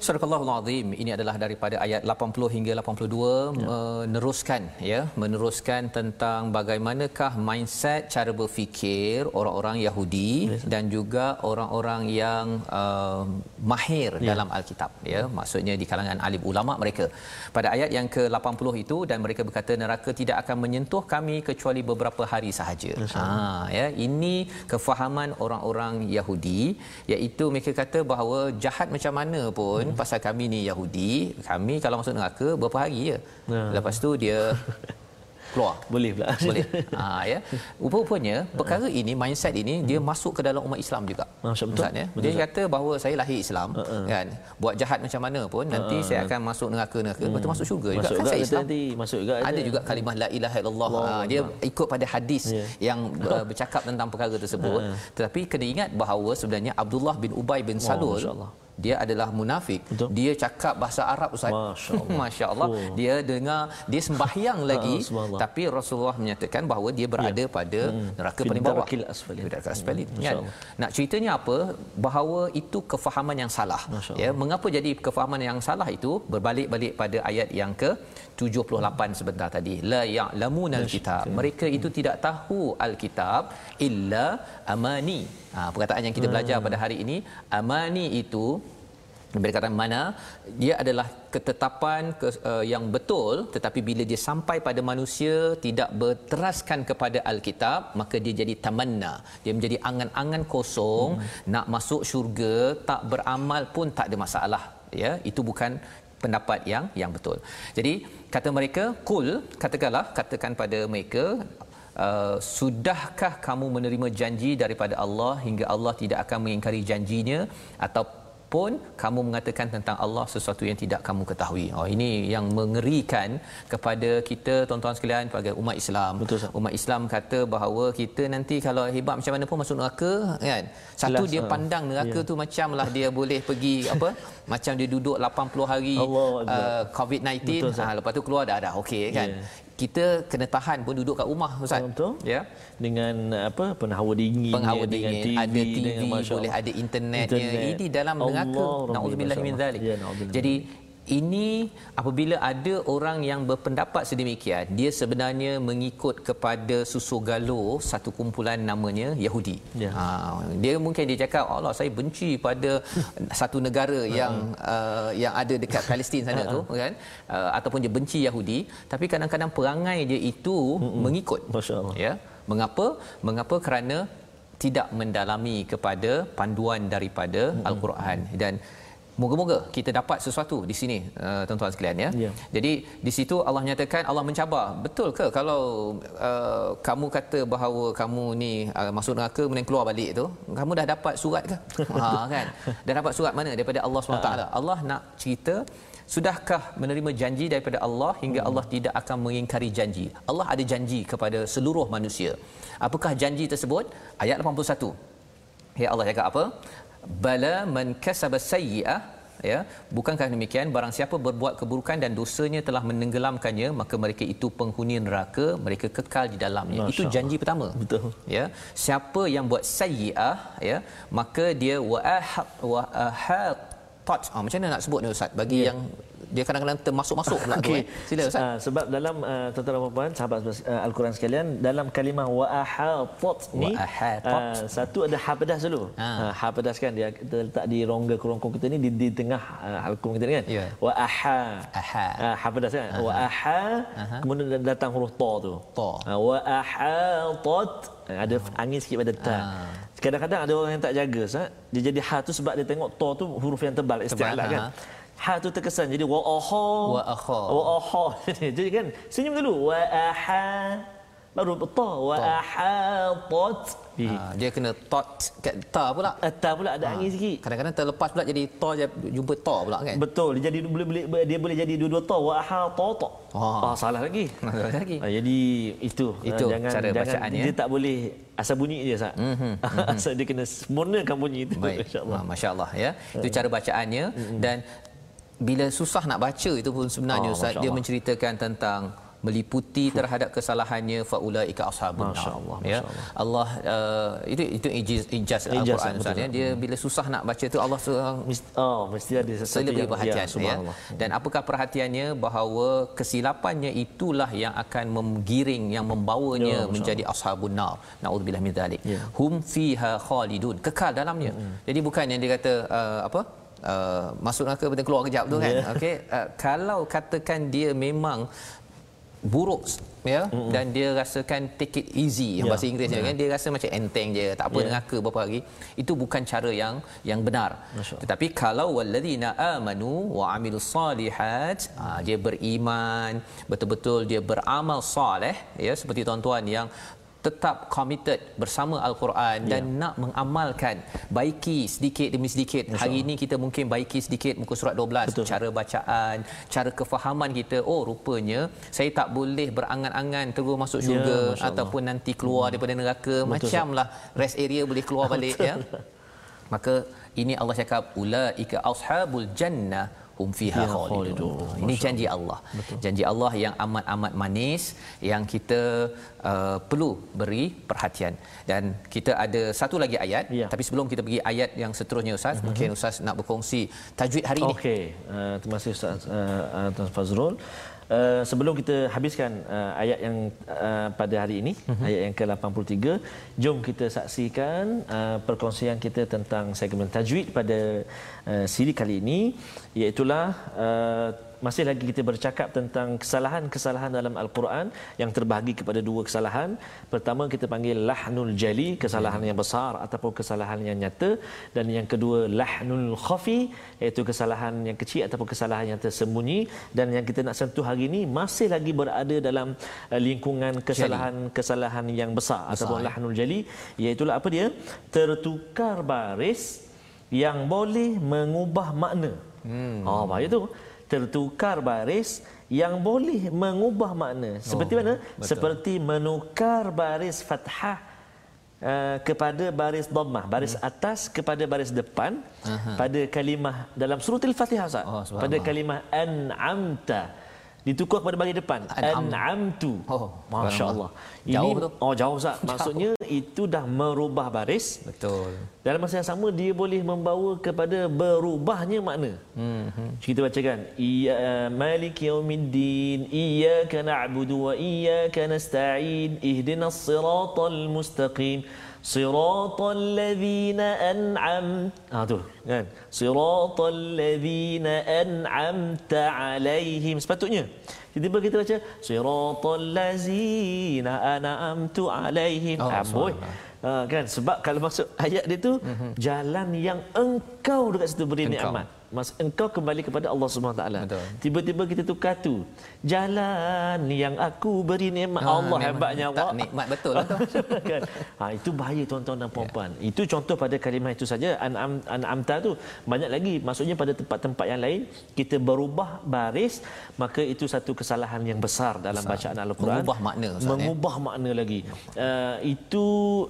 Surah Azim ini adalah daripada ayat 80 hingga 82 ya. meneruskan ya meneruskan tentang bagaimanakah mindset cara berfikir orang-orang Yahudi ya. dan juga orang-orang yang uh, mahir ya. dalam Alkitab ya. Maksudnya di kalangan alim ulama mereka. Pada ayat yang ke-80 itu dan mereka berkata neraka tidak akan menyentuh kami kecuali beberapa hari sahaja. Ha ya. Ini kefahaman orang-orang Yahudi iaitu mereka kata bahawa jahat macam mana pun hmm pasal kami ni Yahudi, kami kalau masuk neraka berapa hari je. Ya. Lepas tu dia (laughs) keluar. Boleh pula. Boleh. ha (laughs) ya. Rupa-rupanya perkara ini mindset ini dia masuk ke dalam umat Islam juga. Masya betul. Ustaz, ya. Dia kata bahawa saya lahir Islam Uh-uh. kan. Buat jahat macam mana pun nanti saya akan masuk neraka-neraka lepas tu masuk syurga juga Masuk kan juga saya Islam. nanti. Masuk juga Ada juga kalimah la ilaha illallah. Allah Ha, dia ikut pada hadis Ya. yang (laughs) uh, bercakap tentang perkara tersebut. Tetapi kena ingat bahawa sebenarnya Abdullah bin Ubay bin Salul Allah. Dia adalah munafik. Betul. Dia cakap bahasa Arab Ustaz. Masya Allah. (laughs) Masya Allah. Oh. Dia dengar dia sembahyang (laughs) lagi subhanallah. tapi Rasulullah menyatakan bahawa dia berada pada neraka Fi paling bawah. darakil asfalin. Hmm, Kan? Nak ceritanya apa? Bahawa itu kefahaman yang salah. Ya, mengapa jadi kefahaman yang salah itu? Berbalik-balik pada ayat yang ke 78 sebentar tadi. La ya'lamuna al-kitab. Mereka itu tidak tahu al-kitab illa amani. Ha, perkataan yang kita belajar pada hari ini, amani itu mereka kata mana dia adalah ketetapan ke, uh, yang betul tetapi bila dia sampai pada manusia tidak berteraskan kepada alkitab maka dia jadi tamanna. Dia menjadi angan-angan kosong hmm. nak masuk syurga tak beramal pun tak ada masalah ya. Itu bukan pendapat yang yang betul. Jadi kata mereka kul katakanlah katakan pada mereka Uh, sudahkah kamu menerima janji daripada Allah hingga Allah tidak akan mengingkari janjinya ataupun kamu mengatakan tentang Allah sesuatu yang tidak kamu ketahui. Oh ini yang mengerikan kepada kita tuan-tuan sekalian sebagai umat Islam. Betul, Ustaz. Umat Islam kata bahawa kita nanti kalau hebat macam mana pun masuk neraka kan. Satu Jelas, dia ha. pandang neraka Ya. tu macamlah dia boleh pergi apa (laughs) macam dia duduk 80 hari uh, COVID-19 Betul, ha, lepas tu keluar dah dah okey kan. Ya. Kita kena tahan pun duduk kat rumah Ustaz. Betul. Ya. Dengan apa penghawa dingin Penghawa dengan dingin, TV, ada TV, dengan boleh ada internetnya. Internet. Ini dalam neraka. Nauzubillah Masya min zalik. Ya, na'udzubillah. Jadi ini apabila ada orang yang berpendapat sedemikian, dia sebenarnya mengikut kepada susu galuh satu kumpulan namanya Yahudi. Ya. Ha, dia mungkin dia cakap, Allah saya benci pada satu negara yang uh, yang ada dekat Palestin sana tu, kan? Uh, ataupun dia benci Yahudi, tapi kadang-kadang perangai dia itu mengikut. Masya Allah. Ya. Mengapa? Mengapa? Kerana tidak mendalami kepada panduan daripada al-Quran dan moga-moga kita dapat sesuatu di sini uh, tuan-tuan sekalian ya. Ya. Jadi di situ Allah nyatakan Allah mencabar. Betul ke kalau uh, kamu kata bahawa kamu ni uh, masuk neraka kemudian keluar balik tu, kamu dah dapat surat ke? (laughs) ha kan. Dah dapat surat mana daripada Allah SWT. Allah nak cerita Sudahkah menerima janji daripada Allah hingga Allah tidak akan mengingkari janji? Allah ada janji kepada seluruh manusia. Apakah janji tersebut? Ayat 81. Ya Allah cakap apa? Bala man kasaba sayyi'ah ya. Bukankah demikian? Barang siapa berbuat keburukan dan dosanya telah menenggelamkannya maka mereka itu penghuni neraka mereka kekal di dalamnya. Masya itu janji pertama. Betul. ya. Siapa yang buat sayyi'ah ya maka dia wa ahad wa ahatat ah, macam mana nak sebut ni ustaz? Bagi Ya. yang dia kadang-kadang termasuk-masuk pula tu eh sila ustaz Uh, sebab dalam uh, tuan-tuan dan puan sahabat uh, al-Quran sekalian dalam kalimah wa ahatat ni Wa uh, satu ada ha pedas dulu. Ha. Uh, ha pedas kan dia kita letak di rongga kerongkong kita ni di, di tengah uh, al-Quran kita ni kan. Ya. Wa aha. Aha. Uh, ha pedas kan. Wa aha kemudian datang huruf ta tu. Ta. Uh, wa ahatat ada angin sikit pada ta. Ah. Kadang-kadang ada orang yang tak jaga Sat. Dia jadi ha tu sebab dia tengok ta tu huruf yang tebal isti'ala kan. ha. Ha tu terkesan jadi wa aha. Wa akha. Wa aha. (laughs) Jadi kan senyum dulu wa aha. Baru ta wa ahatat. bihi. ha, dia kena tot kat ta pula Ata pula ada angin sikit. kadang-kadang terlepas pula jadi ta je jumpa ta pula kan Betul, dia jadi boleh boleh dia boleh jadi dua-dua ta wa ahatat. Ah. Ah, salah lagi. (laughs) Ada lagi Ah, jadi itu Itu Ah, jangan cara jangan bacaannya. dia tak boleh asal bunyi dia sat. Mhm, Mm-hmm. (laughs) asal dia kena sempurnakan bunyi itu Baik. insya-Allah. Ha, Masya-Allah ya. Itu cara bacaannya dan bila susah nak baca itu pun sebenarnya Oh, Ustaz dia menceritakan tentang meliputi terhadap kesalahannya faulaika ashabun nar. Masya Allah, ya. Allah. Allah uh, itu itu ijaz, ijaz al-Quran. Ustaz ya. Dia bila susah nak baca tu Allah seorang oh, mesti ada sesuatu yang perhatian ya, ya. Dan apakah perhatiannya bahawa kesilapannya itulah yang akan menggiring yang membawanya Ya, menjadi ashabun nar. Nauzubillah min zalik. Ya. Hum fiha khalidun. Kekal dalamnya. Jadi bukan yang dia kata uh, apa? Uh, masuk neraka kemudian keluar kejap tu kan. Ya. Okey, uh, kalau katakan dia memang buruk ya mm-hmm. dan dia rasakan take it easy yeah. bahasa Inggerisnya yeah. kan dia rasa macam enteng je tak apa yeah. neraka beberapa hari itu bukan cara yang yang benar tetapi kalau walladzina amanu wa amilus solihat ha, dia beriman betul-betul dia beramal soleh ya seperti tuan-tuan yang tetap committed bersama al-Quran dan ya. nak mengamalkan baiki sedikit demi sedikit. Masya hari ini kita mungkin baiki sedikit muka surat 12 Betul. cara bacaan cara kefahaman kita. Oh rupanya saya tak boleh berangan-angan terus masuk ya, syurga ya, ataupun nanti keluar hmm. daripada neraka. Betul, macamlah rest area boleh keluar balik ya. Maka ini Allah cakap ulaika ashabul jannah hum fiha khalidun. Ini janji Allah. Betul. Janji Allah yang amat-amat manis yang kita uh, perlu beri perhatian. Dan kita ada satu lagi ayat ya. tapi sebelum kita pergi ayat yang seterusnya Ustaz, uh-huh. mungkin Ustaz nak berkongsi tajwid hari ini. Okey. Uh, terima kasih Ustaz uh, Tuan Fazrul. Uh, sebelum kita habiskan uh, ayat yang uh, pada hari ini uh-huh. ayat yang ke-83 jom kita saksikan uh, perkongsian kita tentang segmen tajwid pada uh, siri kali ini iaitu uh, masih lagi kita bercakap tentang kesalahan-kesalahan dalam al-Quran yang terbahagi kepada dua kesalahan. Pertama kita panggil lahnul jali, kesalahan yang besar ataupun kesalahan yang nyata dan yang kedua lahnul khafi iaitu kesalahan yang kecil ataupun kesalahan yang tersembunyi dan yang kita nak sentuh hari ini masih lagi berada dalam uh, lingkungan kesalahan-kesalahan yang besar, besar ataupun ya. lahnul jali iaitu apa dia? Tertukar baris yang boleh mengubah makna. Hmm. Oh, bahaya tu tertukar baris yang boleh mengubah makna. Seperti oh, mana? Betul. Seperti menukar baris fathah uh, kepada baris dhammah, baris hmm. atas kepada baris depan Aha. pada kalimah dalam surah Al-Fatihah Oh, pada kalimah an'amta ditukar kepada bahagian depan. An'amtu. Oh masya-Allah. Ini jauh betul. oh jauh Ustaz. Maksudnya itu dah merubah baris. Betul. Dalam masa yang sama dia boleh membawa kepada berubahnya makna. Hmm kita bacakan iya malik yaumiddin iyyaka na'budu wa iyyaka nasta'in ihdinas siratal mustaqim siratal ladzina an'amta ah tu kan? Siratal ladzina an'amta alaihim. Sepatutnya tiba-tiba kita baca siratal ladzina an'amtu alaihim. Oh, amboi ha, kan? Sebab kalau masuk ayat dia tu mm-hmm. jalan yang engkau dekat situ beri nikmat mas engkau kembali kepada Allah Subhanahu taala. Tiba-tiba kita tukar tu. Jalan yang aku beri nikmat ha, Allah hebatnya awak. nikmat betul lah tu. (laughs) kan? Ha itu bahaya tuan-tuan dan puan-puan. Ya. Itu contoh pada kalimah itu saja an'am an'amta tu. Banyak lagi maksudnya pada tempat-tempat yang lain kita berubah baris maka itu satu kesalahan yang besar dalam besar. bacaan al-Quran. Mengubah makna Ustaz. Ya. Mengubah ya? makna lagi. Uh, itu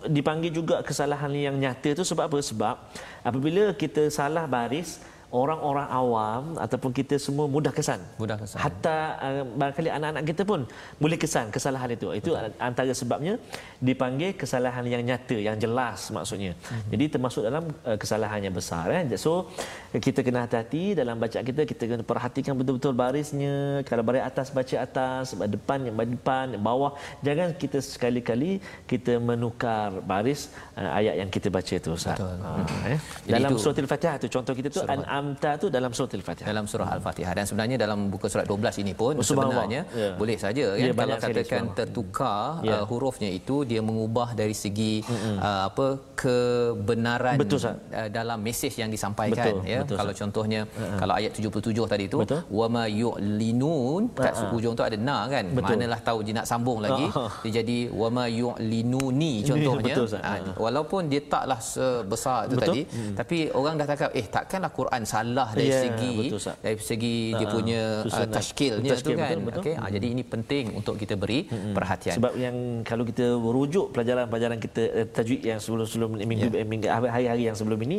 dipanggil juga kesalahan yang nyata tu sebab apa? Sebab apabila kita salah baris orang-orang awam ataupun kita semua mudah kesan. Mudah kesan. Hatta uh, barangkali anak-anak kita pun boleh kesan kesalahan itu. Itu Betul. antara sebabnya dipanggil kesalahan yang nyata, yang jelas maksudnya. Hmm. Jadi termasuk dalam uh, kesalahan yang besar. Eh. So kita kena hati-hati dalam bacaan kita, kita kena perhatikan betul-betul barisnya. Kalau baris atas baca atas, depan yang depan, bawah. Jangan kita sekali-kali kita menukar baris uh, ayat yang kita baca itu. Ustaz. Betul. Uh, eh. Dalam surah Al-Fatihah itu contoh kita tu an amta tu dalam surah al-fatihah dalam surah al-fatihah dan sebenarnya dalam buku surat 12 ini pun oh, sebenarnya ya. boleh saja kan ya, kalau katakan tertukar ya. uh, hurufnya itu dia mengubah dari segi uh, apa kebenaran betul, uh, dalam mesej yang disampaikan betul, ya betul, kalau sah. contohnya uh-huh. kalau ayat 77 tadi tu wama yu'linun kat uh-huh. ujung tu ada na kan betul. manalah tahu dia nak sambung lagi uh-huh. dia jadi wama yu'linuni contohnya betul, uh, walaupun dia taklah sebesar tu betul. tadi hmm. tapi orang dah cakap eh takkanlah Quran salah dari yeah, segi betul, dari segi uh, dia punya uh, tashkilnya tu kan. betul, betul. okey ha, jadi ini penting untuk kita beri hmm. perhatian. Sebab yang kalau kita rujuk pelajaran-pelajaran kita uh, tajwid yang sebelum-sebelum minggu yeah. minggu hari-hari yang sebelum ini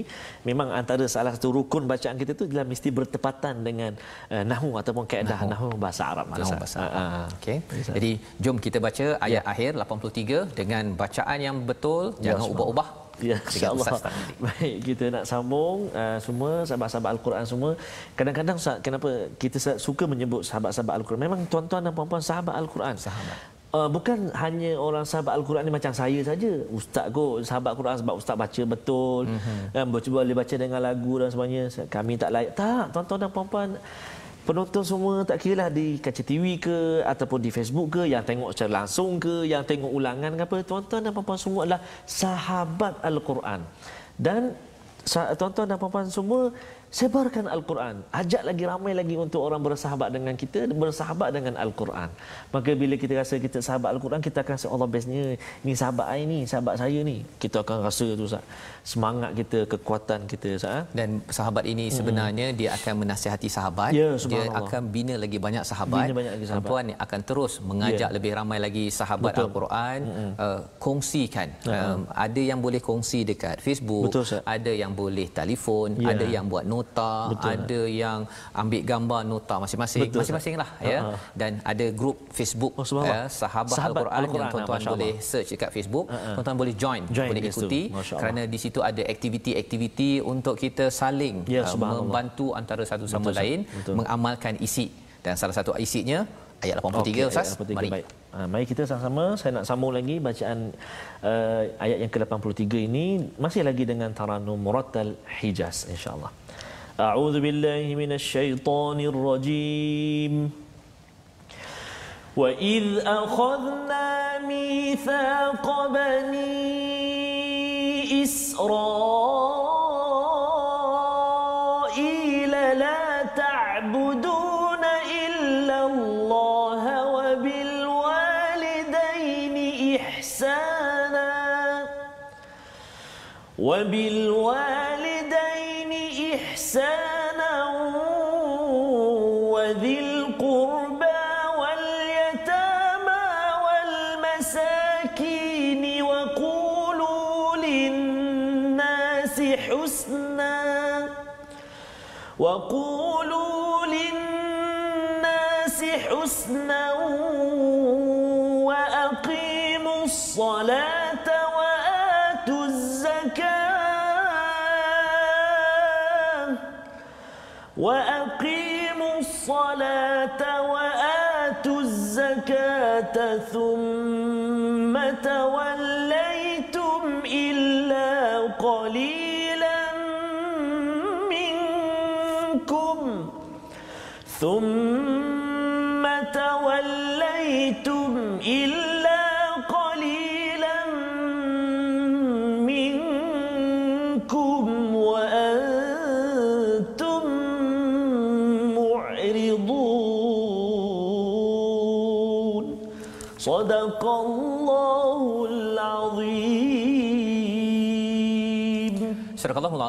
memang antara salah satu rukun bacaan kita tu adalah mesti bertepatan dengan uh, nahwu ataupun kaedah nahwu, nahwu bahasa Arab nahwu bahasa Arab. Uh, uh. okey jadi jom kita baca ayat yeah. akhir 83 dengan bacaan yang betul. Ya, jangan ubah-ubah Ya, insya-Allah. (laughs) Baik, kita nak sambung uh, semua sahabat-sahabat Al-Quran semua. Kadang-kadang kenapa kita suka menyebut sahabat-sahabat Al-Quran? Memang tuan-tuan dan puan-puan sahabat Al-Quran. Sahabat. Uh, bukan hanya orang sahabat Al-Quran ni macam saya saja. Ustaz kot, sahabat Quran sebab ustaz baca betul. Mm-hmm. Dan boleh baca dengan lagu dan sebagainya. Kami tak layak. Tak, tuan-tuan dan puan-puan penonton semua tak kira lah di kaca TV ke ataupun di Facebook ke yang tengok secara langsung ke yang tengok ulangan ke apa tuan-tuan dan puan-puan semua adalah sahabat al-Quran. Dan tuan-tuan dan puan-puan semua sebarkan Al-Quran. Ajak lagi ramai lagi untuk orang bersahabat dengan kita, bersahabat dengan Al-Quran. Maka bila kita rasa kita sahabat Al-Quran, kita akan rasa Allah bestnya, ni sahabat saya ni, sahabat saya ni. Kita akan rasa tu Ustaz. Semangat kita, kekuatan kita Ustaz. Eh? Dan sahabat ini sebenarnya hmm. dia akan menasihati sahabat. Ya, dia akan bina lagi banyak sahabat. Bina banyak lagi sahabat. Puan akan terus mengajak ya. lebih ramai lagi sahabat Betul. Al-Quran. Hmm. Uh, kongsikan. Hmm. Um, ada yang boleh kongsi dekat Facebook. Betul, ada yang boleh telefon. Ya. Ada yang buat nota, Betul. ada yang ambil gambar nota masing-masing, Betul, masing-masing lah ya. Uh-huh. Dan ada grup Facebook oh, ya, sahabat, sahabat Al-Quran, Al-Quran yang tuan-tuan boleh search dekat Facebook, uh-huh. tuan-tuan boleh join, join boleh ikuti kerana di situ ada aktiviti-aktiviti untuk kita saling ya, uh, membantu antara satu sama Betul, lain Betul. mengamalkan isi dan salah satu isinya ayat 83 okay, Ustaz. Ayat 83, mari. Baik. Ha, mari kita sama-sama saya nak sambung lagi bacaan uh, ayat yang ke-83 ini masih lagi dengan taranum Murattal Hijaz insya-Allah. أعوذ بالله من الشيطان الرجيم. وإذ أخذنا ميثاق بني إسرائيل لا تعبدون إلا الله وبالوالدين إحسانا. وبالوالدين إحسانا ثم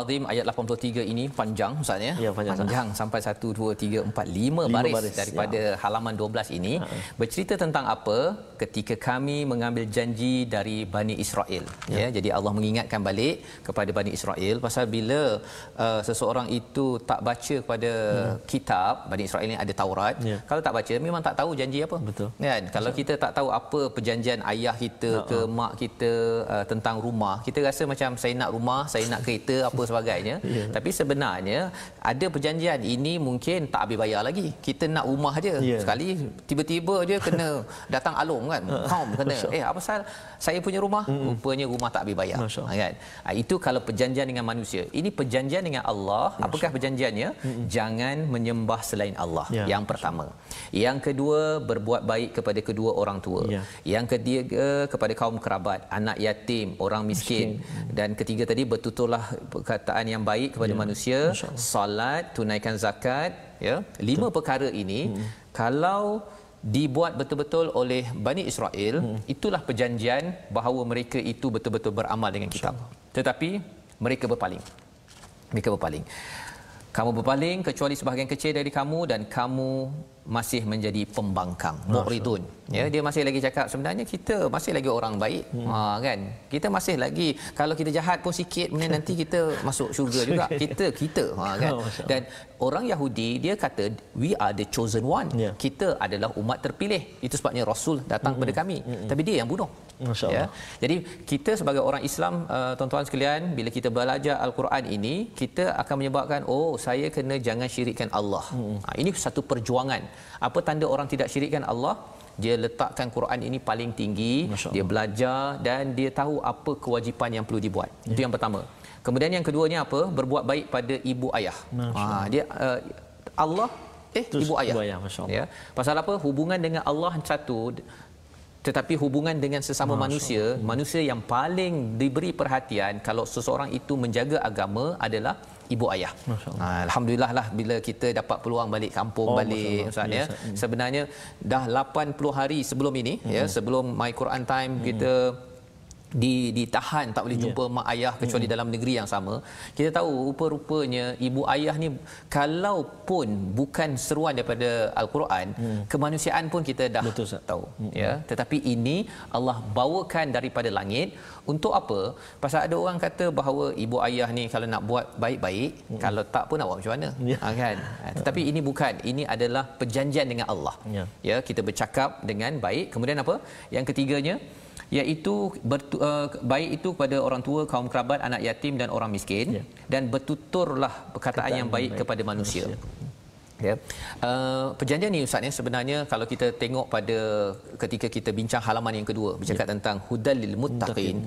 Azim ayat 83 ini panjang Ustaz ya. ya panjang, panjang sampai 1 2 3 4 5 baris, baris daripada ya. halaman 12 ini ha. bercerita tentang apa ketika kami mengambil janji dari Bani Israel ya. ya. Jadi Allah mengingatkan balik kepada Bani Israel pasal bila uh, seseorang itu tak baca kepada hmm. kitab Bani Israel ini ada Taurat. Ya. Kalau tak baca memang tak tahu janji apa. Betul. Kan? Kalau Betul. kita tak tahu apa perjanjian ayah kita ha. ke mak kita uh, tentang rumah, kita rasa macam saya nak rumah, saya nak kereta kereta apa sebagainya yeah. tapi sebenarnya ada perjanjian ini mungkin tak habis bayar lagi kita nak rumah aja yeah. sekali tiba-tiba je kena datang alung kan (laughs) kaum kena eh apa pasal saya punya rumah mm-hmm. rupanya rumah tak habis bayar kan ha, itu kalau perjanjian dengan manusia ini perjanjian dengan Allah Masya. apakah perjanjiannya mm-hmm. jangan menyembah selain Allah yeah. yang pertama yang kedua berbuat baik kepada kedua orang tua yeah. yang ketiga kepada kaum kerabat anak yatim orang miskin, miskin. dan ketiga tadi bertuturlah perkataan yang baik kepada ya. manusia solat tunaikan zakat ya lima Betul. perkara ini hmm. kalau dibuat betul-betul oleh Bani Israel hmm. itulah perjanjian bahawa mereka itu betul-betul beramal dengan kitab tetapi mereka berpaling mereka berpaling kamu berpaling kecuali sebahagian kecil dari kamu dan kamu masih menjadi pembangkang muridun ya dia masih lagi cakap sebenarnya kita masih lagi orang baik. Hmm. ha kan? Kita masih lagi kalau kita jahat pun sikit (laughs) nanti kita masuk syurga juga. Kita kita. Ha (laughs) kan? Dan orang Yahudi dia kata we are the chosen one. Yeah. kita adalah umat terpilih. Itu sebabnya rasul datang hmm. kepada kami. Hmm. tapi dia yang bunuh ya jadi kita sebagai orang Islam uh, tuan-tuan sekalian bila kita belajar al-Quran ini kita akan menyebabkan oh saya kena jangan syirikkan Allah hmm. ha, ini satu perjuangan apa tanda orang tidak syirikkan Allah dia letakkan Quran ini paling tinggi dia belajar dan dia tahu apa kewajipan yang perlu dibuat ya. itu yang pertama kemudian yang keduanya apa berbuat baik pada ibu ayah ha, dia uh, Allah eh Terus ibu ayah. ibu ayah. Ya. Pasal apa? Hubungan dengan Allah satu tetapi hubungan dengan sesama manusia, manusia yang paling diberi perhatian kalau seseorang itu menjaga agama adalah ibu ayah. Ha, Alhamdulillah lah bila kita dapat peluang balik kampung Oh, balik Masya Ustaz Allah. ya. Ya, Ustaz. Sebenarnya dah 80 hari sebelum ini ya sebelum My Quran Time kita di ditahan tak boleh jumpa mak ayah kecuali dalam negeri yang sama. Kita tahu rupa-rupanya ibu ayah ni kalaupun bukan seruan daripada al-Quran kemanusiaan pun kita dah Betul, tahu ya. Tetapi ini Allah bawakan daripada langit untuk apa? Pasal ada orang kata bahawa ibu ayah ni kalau nak buat baik-baik kalau tak pun nak buat macam mana? Ya. ha, kan? Ha, tetapi ini bukan. Ini adalah perjanjian dengan Allah. Ya. ya kita bercakap dengan baik. Kemudian apa? Yang ketiganya iaitu bertu, uh, baik itu kepada orang tua kaum kerabat anak yatim dan orang miskin. Ya. dan bertuturlah perkataan yang baik, kepada manusia, Ya. Uh, perjanjian ni Ustaz ni sebenarnya kalau kita tengok pada ketika kita bincang halaman yang kedua bercakap ya. tentang hudal lil muttaqin.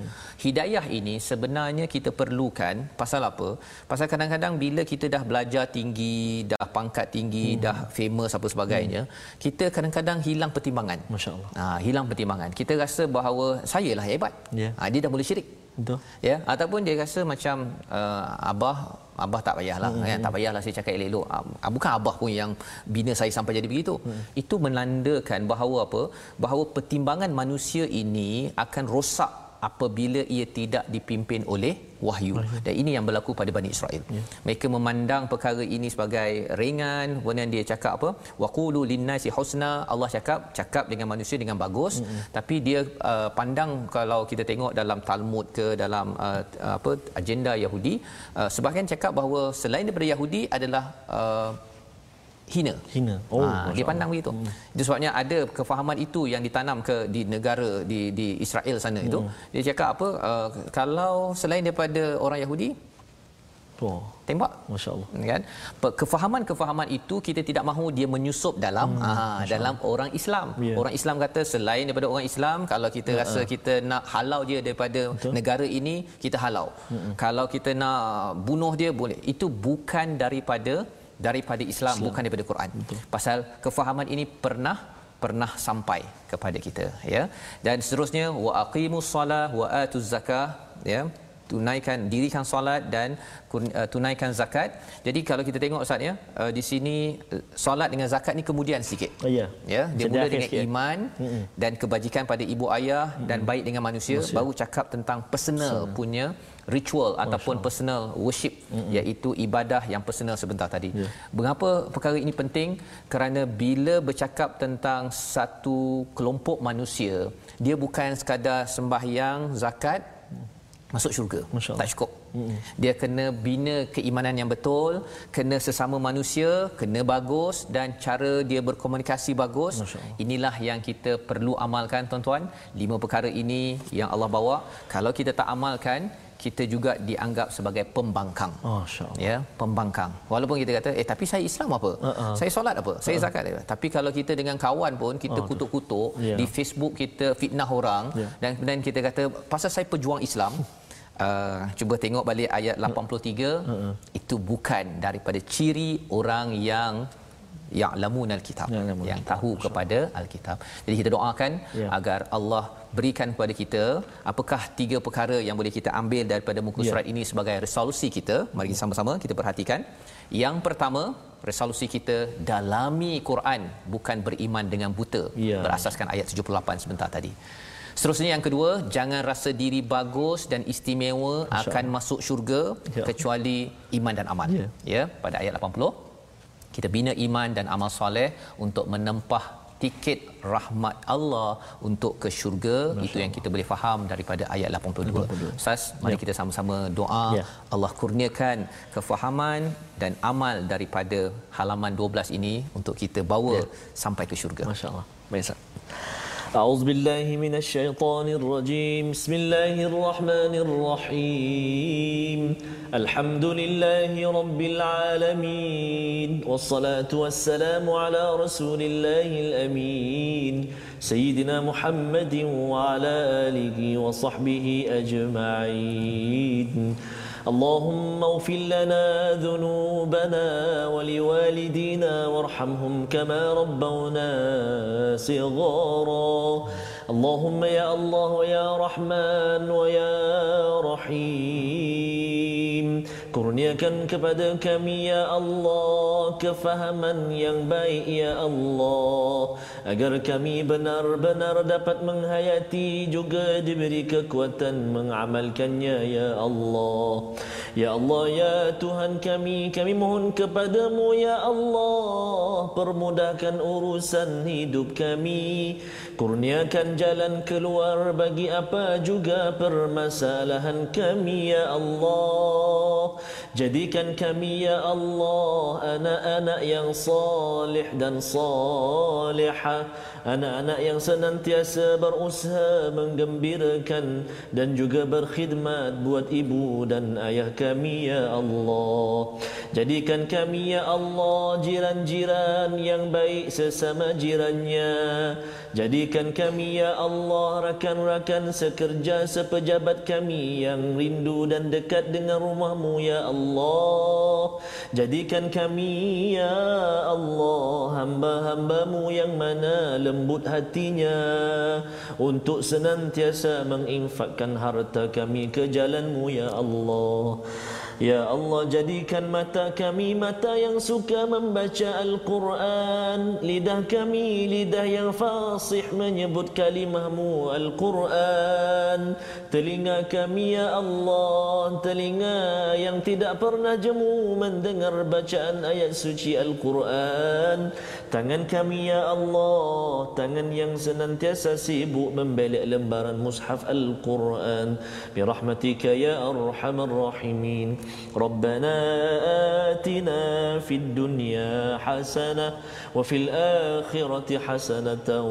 Hidayah ini sebenarnya kita perlukan pasal apa? Pasal kadang-kadang bila kita dah belajar tinggi, dah pangkat tinggi, hmm. dah famous apa sebagainya, hmm. kita kadang-kadang hilang pertimbangan. Masya Allah. Ha, hilang pertimbangan. Kita rasa bahawa saya lah hebat. Ya. Ha, dia dah mula syirik. Betul. Ya, ataupun dia rasa macam uh, abah abah tak payahlah hmm. kan tak payahlah saya cakap elok-elok uh, bukan abah pun yang bina saya sampai jadi begitu hmm. itu menandakan bahawa apa bahawa pertimbangan manusia ini akan rosak apabila ia tidak dipimpin oleh wahyu. Dan ini yang berlaku pada Bani Israel. Ya. Mereka memandang perkara ini sebagai ringan, kemudian dia cakap apa? Waqulu linnasi husna. Allah cakap cakap dengan manusia dengan bagus, mm-hmm. tapi dia uh, pandang kalau kita tengok dalam Talmud ke dalam uh, apa agenda Yahudi, uh, sebahagian cakap bahawa selain daripada Yahudi adalah uh, hina. Hina. Oh, ha, dia pandang begitu. Hmm. Itu sebabnya ada kefahaman itu yang ditanam ke di negara di di Israel sana hmm. itu. Dia cakap apa uh, kalau selain daripada orang Yahudi Oh. tembak Masya Allah. kan kefahaman-kefahaman itu kita tidak mahu dia menyusup dalam hmm, aa, dalam orang Islam Yeah. orang Islam kata selain daripada orang Islam kalau kita Ya, rasa kita nak halau dia daripada Betul. negara ini kita halau Hmm. kalau kita nak bunuh dia boleh itu bukan daripada daripada Islam, Islam. bukan daripada Quran Betul. pasal kefahaman ini pernah pernah sampai kepada kita ya dan seterusnya wa aqimus solah wa atuz zakah ya tunaikan dirikan solat dan uh, tunaikan zakat. Jadi kalau kita tengok ustaz ya, uh, di sini uh, solat dengan zakat ni kemudian sikit. Oh, ya. Ya, dia Sedar mula sikit. dengan iman mm-hmm. dan kebajikan pada ibu ayah mm-hmm. dan baik dengan manusia, manusia baru cakap tentang personal Sana. punya ritual Masya ataupun Allah. personal worship mm-hmm. iaitu ibadah yang personal sebentar tadi. Yeah. Mengapa perkara ini penting? Kerana bila bercakap tentang satu kelompok manusia, dia bukan sekadar sembahyang, zakat, masuk syurga. Tak cukup. Mm-hmm. Dia kena bina keimanan yang betul, kena sesama manusia, kena bagus dan cara dia berkomunikasi bagus. Inilah yang kita perlu amalkan tuan-tuan. Lima perkara ini yang Allah bawa, kalau kita tak amalkan, kita juga dianggap sebagai pembangkang. Oh, ya, pembangkang. Walaupun kita kata, eh tapi saya Islam apa? Uh-uh. Saya solat apa? Saya uh-uh. zakat apa? Tapi kalau kita dengan kawan pun kita uh, kutuk-kutuk yeah. di Facebook kita fitnah orang yeah. dan kemudian kita kata pasal saya pejuang Islam. (laughs) Uh, cuba tengok balik ayat 83 uh-uh. itu bukan daripada ciri orang yang ya'lamun al-kitab ya, yang tahu kepada al-kitab. Jadi kita doakan ya. agar Allah berikan kepada kita apakah tiga perkara yang boleh kita ambil daripada muka surat ya. ini sebagai resolusi kita. Mari kita sama-sama kita perhatikan. Yang pertama, resolusi kita dalami Quran bukan beriman dengan buta ya. berasaskan ayat 78 sebentar tadi. Seterusnya yang kedua, jangan rasa diri bagus dan istimewa akan masuk syurga ya. kecuali iman dan amal. Ya. ya, pada ayat 80 kita bina iman dan amal soleh untuk menempah tiket rahmat Allah untuk ke syurga Masya itu yang kita boleh faham daripada ayat 82. 82. Ustaz, mari ya. kita sama-sama doa ya. Allah kurniakan kefahaman dan amal daripada halaman 12 ini untuk kita bawa ya. sampai ke syurga. Masya-Allah. Baik Ustaz. أعوذ بالله من الشيطان الرجيم. بسم الله الرحمن الرحيم. الحمد لله رب العالمين. والصلاة والسلام على رسول الله الأمين. سيدنا محمد وعلى آله وصحبه أجمعين. اللهم اغفر لنا ذنوبنا ولوالدينا وارحمهم كما ربونا صغارا. اللهم يا الله يا رحمن ويا رحيم Kurniakan kepada kami ya Allah kefahaman yang baik ya Allah agar kami benar-benar dapat menghayati juga diberi kekuatan mengamalkannya ya Allah. Ya Allah ya Tuhan kami kami mohon kepadamu ya Allah permudahkan urusan hidup kami kurniakan jalan keluar bagi apa juga permasalahan kami ya Allah. Jadikan kami ya Allah anak-anak yang salih dan salihah. Anak-anak yang senantiasa berusaha menggembirakan Dan juga berkhidmat buat ibu dan ayah kami ya Allah. Jadikan kami ya Allah jiran-jiran yang baik sesama jirannya Jadikan kami ya Allah rakan-rakan sekerja sepejabat kami yang rindu dan dekat dengan rumahmu ya Allah. Jadikan kami ya Allah hamba-hambamu yang mana lembut hatinya untuk senantiasa menginfakkan harta kami ke jalanmu ya Allah. Ya Allah jadikan mata kami mata yang suka membaca Al-Quran. Lidah kami lidah yang fasih menyebut kalimahmu Al-Quran. Telinga kami ya Allah Telinga yang tidak pernah jemu mendengar bacaan ayat suci Al-Quran. Tangan kami ya Allah Tangan yang senantiasa sibuk membelek lembaran mushaf Al-Quran. Birahmatika ya Arhamar Rahimin ربنا آتنا في الدنيا حسنة وفي الآخرة حسنة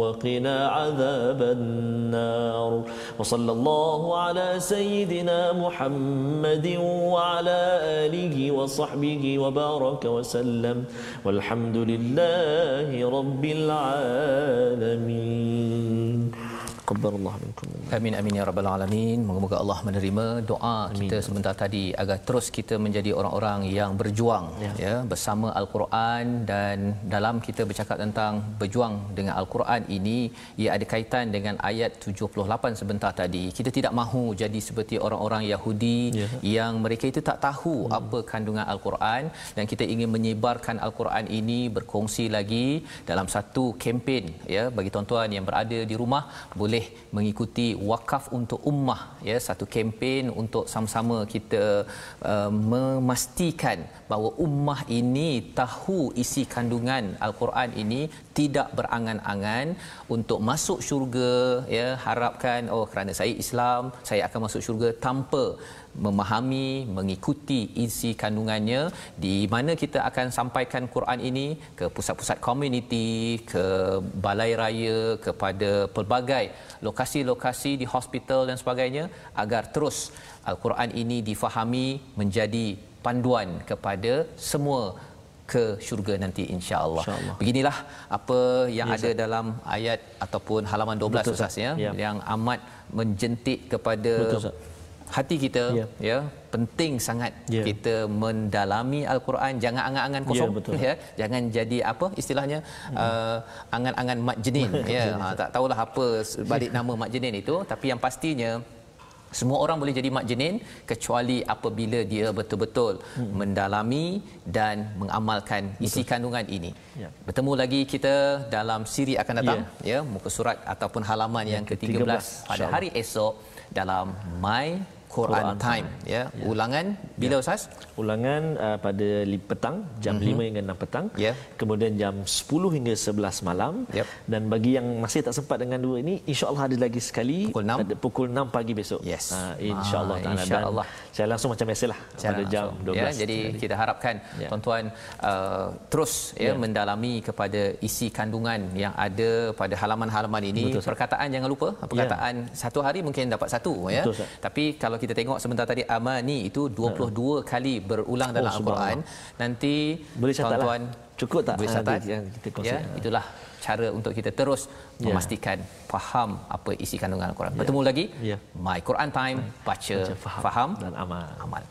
وقنا عذاب النار. وصلى الله على سيدنا محمد وعلى آله وصحبه وبارك وسلم. والحمد لله رب العالمين. Taqabbalallahu minkum. Amin amin ya rabbal alamin. Moga-moga Allah menerima doa amin. kita sebentar tadi agar terus kita menjadi orang-orang yang berjuang ya. ya bersama al-Quran dan dalam kita bercakap tentang berjuang dengan al-Quran ini ia ada kaitan dengan ayat 78 sebentar tadi. Kita tidak mahu jadi seperti orang-orang Yahudi ya. yang mereka itu tak tahu hmm. apa kandungan al-Quran dan kita ingin menyebarkan al-Quran ini berkongsi lagi dalam satu kempen ya bagi tuan-tuan yang berada di rumah boleh boleh mengikuti wakaf untuk ummah ya satu kempen untuk sama-sama kita uh, memastikan bahawa ummah ini tahu isi kandungan al-Quran ini tidak berangan-angan untuk masuk syurga ya harapkan oh kerana saya Islam saya akan masuk syurga tanpa memahami mengikuti isi kandungannya di mana kita akan sampaikan Quran ini ke pusat-pusat komuniti ke balai raya kepada pelbagai lokasi-lokasi di hospital dan sebagainya agar terus al-Quran ini difahami menjadi panduan kepada semua ke syurga nanti insya-Allah. Insya Beginilah apa yang ya, ada dalam ayat ataupun halaman 12 Betul, Ustaz ya, ya. yang amat menjentik kepada Betul, hati kita ya. ya penting sangat ya. kita mendalami al-Quran jangan angan-angan kosong ya, ya jangan jadi apa istilahnya hmm. uh, angan-angan mak jenin (laughs) ya ha, tak tahulah apa balik nama mak jenin itu tapi yang pastinya semua orang boleh jadi mak jenin kecuali apabila dia betul-betul hmm. mendalami dan mengamalkan isi Betul. kandungan ini. Ya. Bertemu lagi kita dalam siri akan datang ya, ya muka surat ataupun halaman ya, yang ke-13 pada hari esok dalam My Quran, Quran Time ya. ya. Ulangan bila ya. Ustaz? Ulangan uh, pada petang jam mm-hmm. 5 hingga 6 petang. Ya. Kemudian jam 10 hingga 11 malam. Yep. Dan bagi yang masih tak sempat dengan dua ini insya-Allah ada lagi sekali pukul 6 pada pukul 6 pagi besok. Yes. Uh, insya-Allah ah, insya-Allah. Saya langsung macam biasalah Cara pada jam 12. Ya, jadi sekali. kita harapkan ya. tuan-tuan uh, terus ya, ya mendalami kepada isi kandungan yang ada pada halaman-halaman ini. Betul, perkataan jangan lupa, perkataan ya. satu hari mungkin dapat satu ya. Betul, Tapi kalau kita tengok sebentar tadi amani itu 22 uh. kali berulang dalam oh, al-Quran nanti boleh tuan-tuan cukup tak boleh catat yang kita kongsi ya, itulah cara untuk kita terus Ya. memastikan faham apa isi kandungan al-Quran. Bertemu lagi Ya. My Quran Time baca, Baca, faham faham dan amal. amal.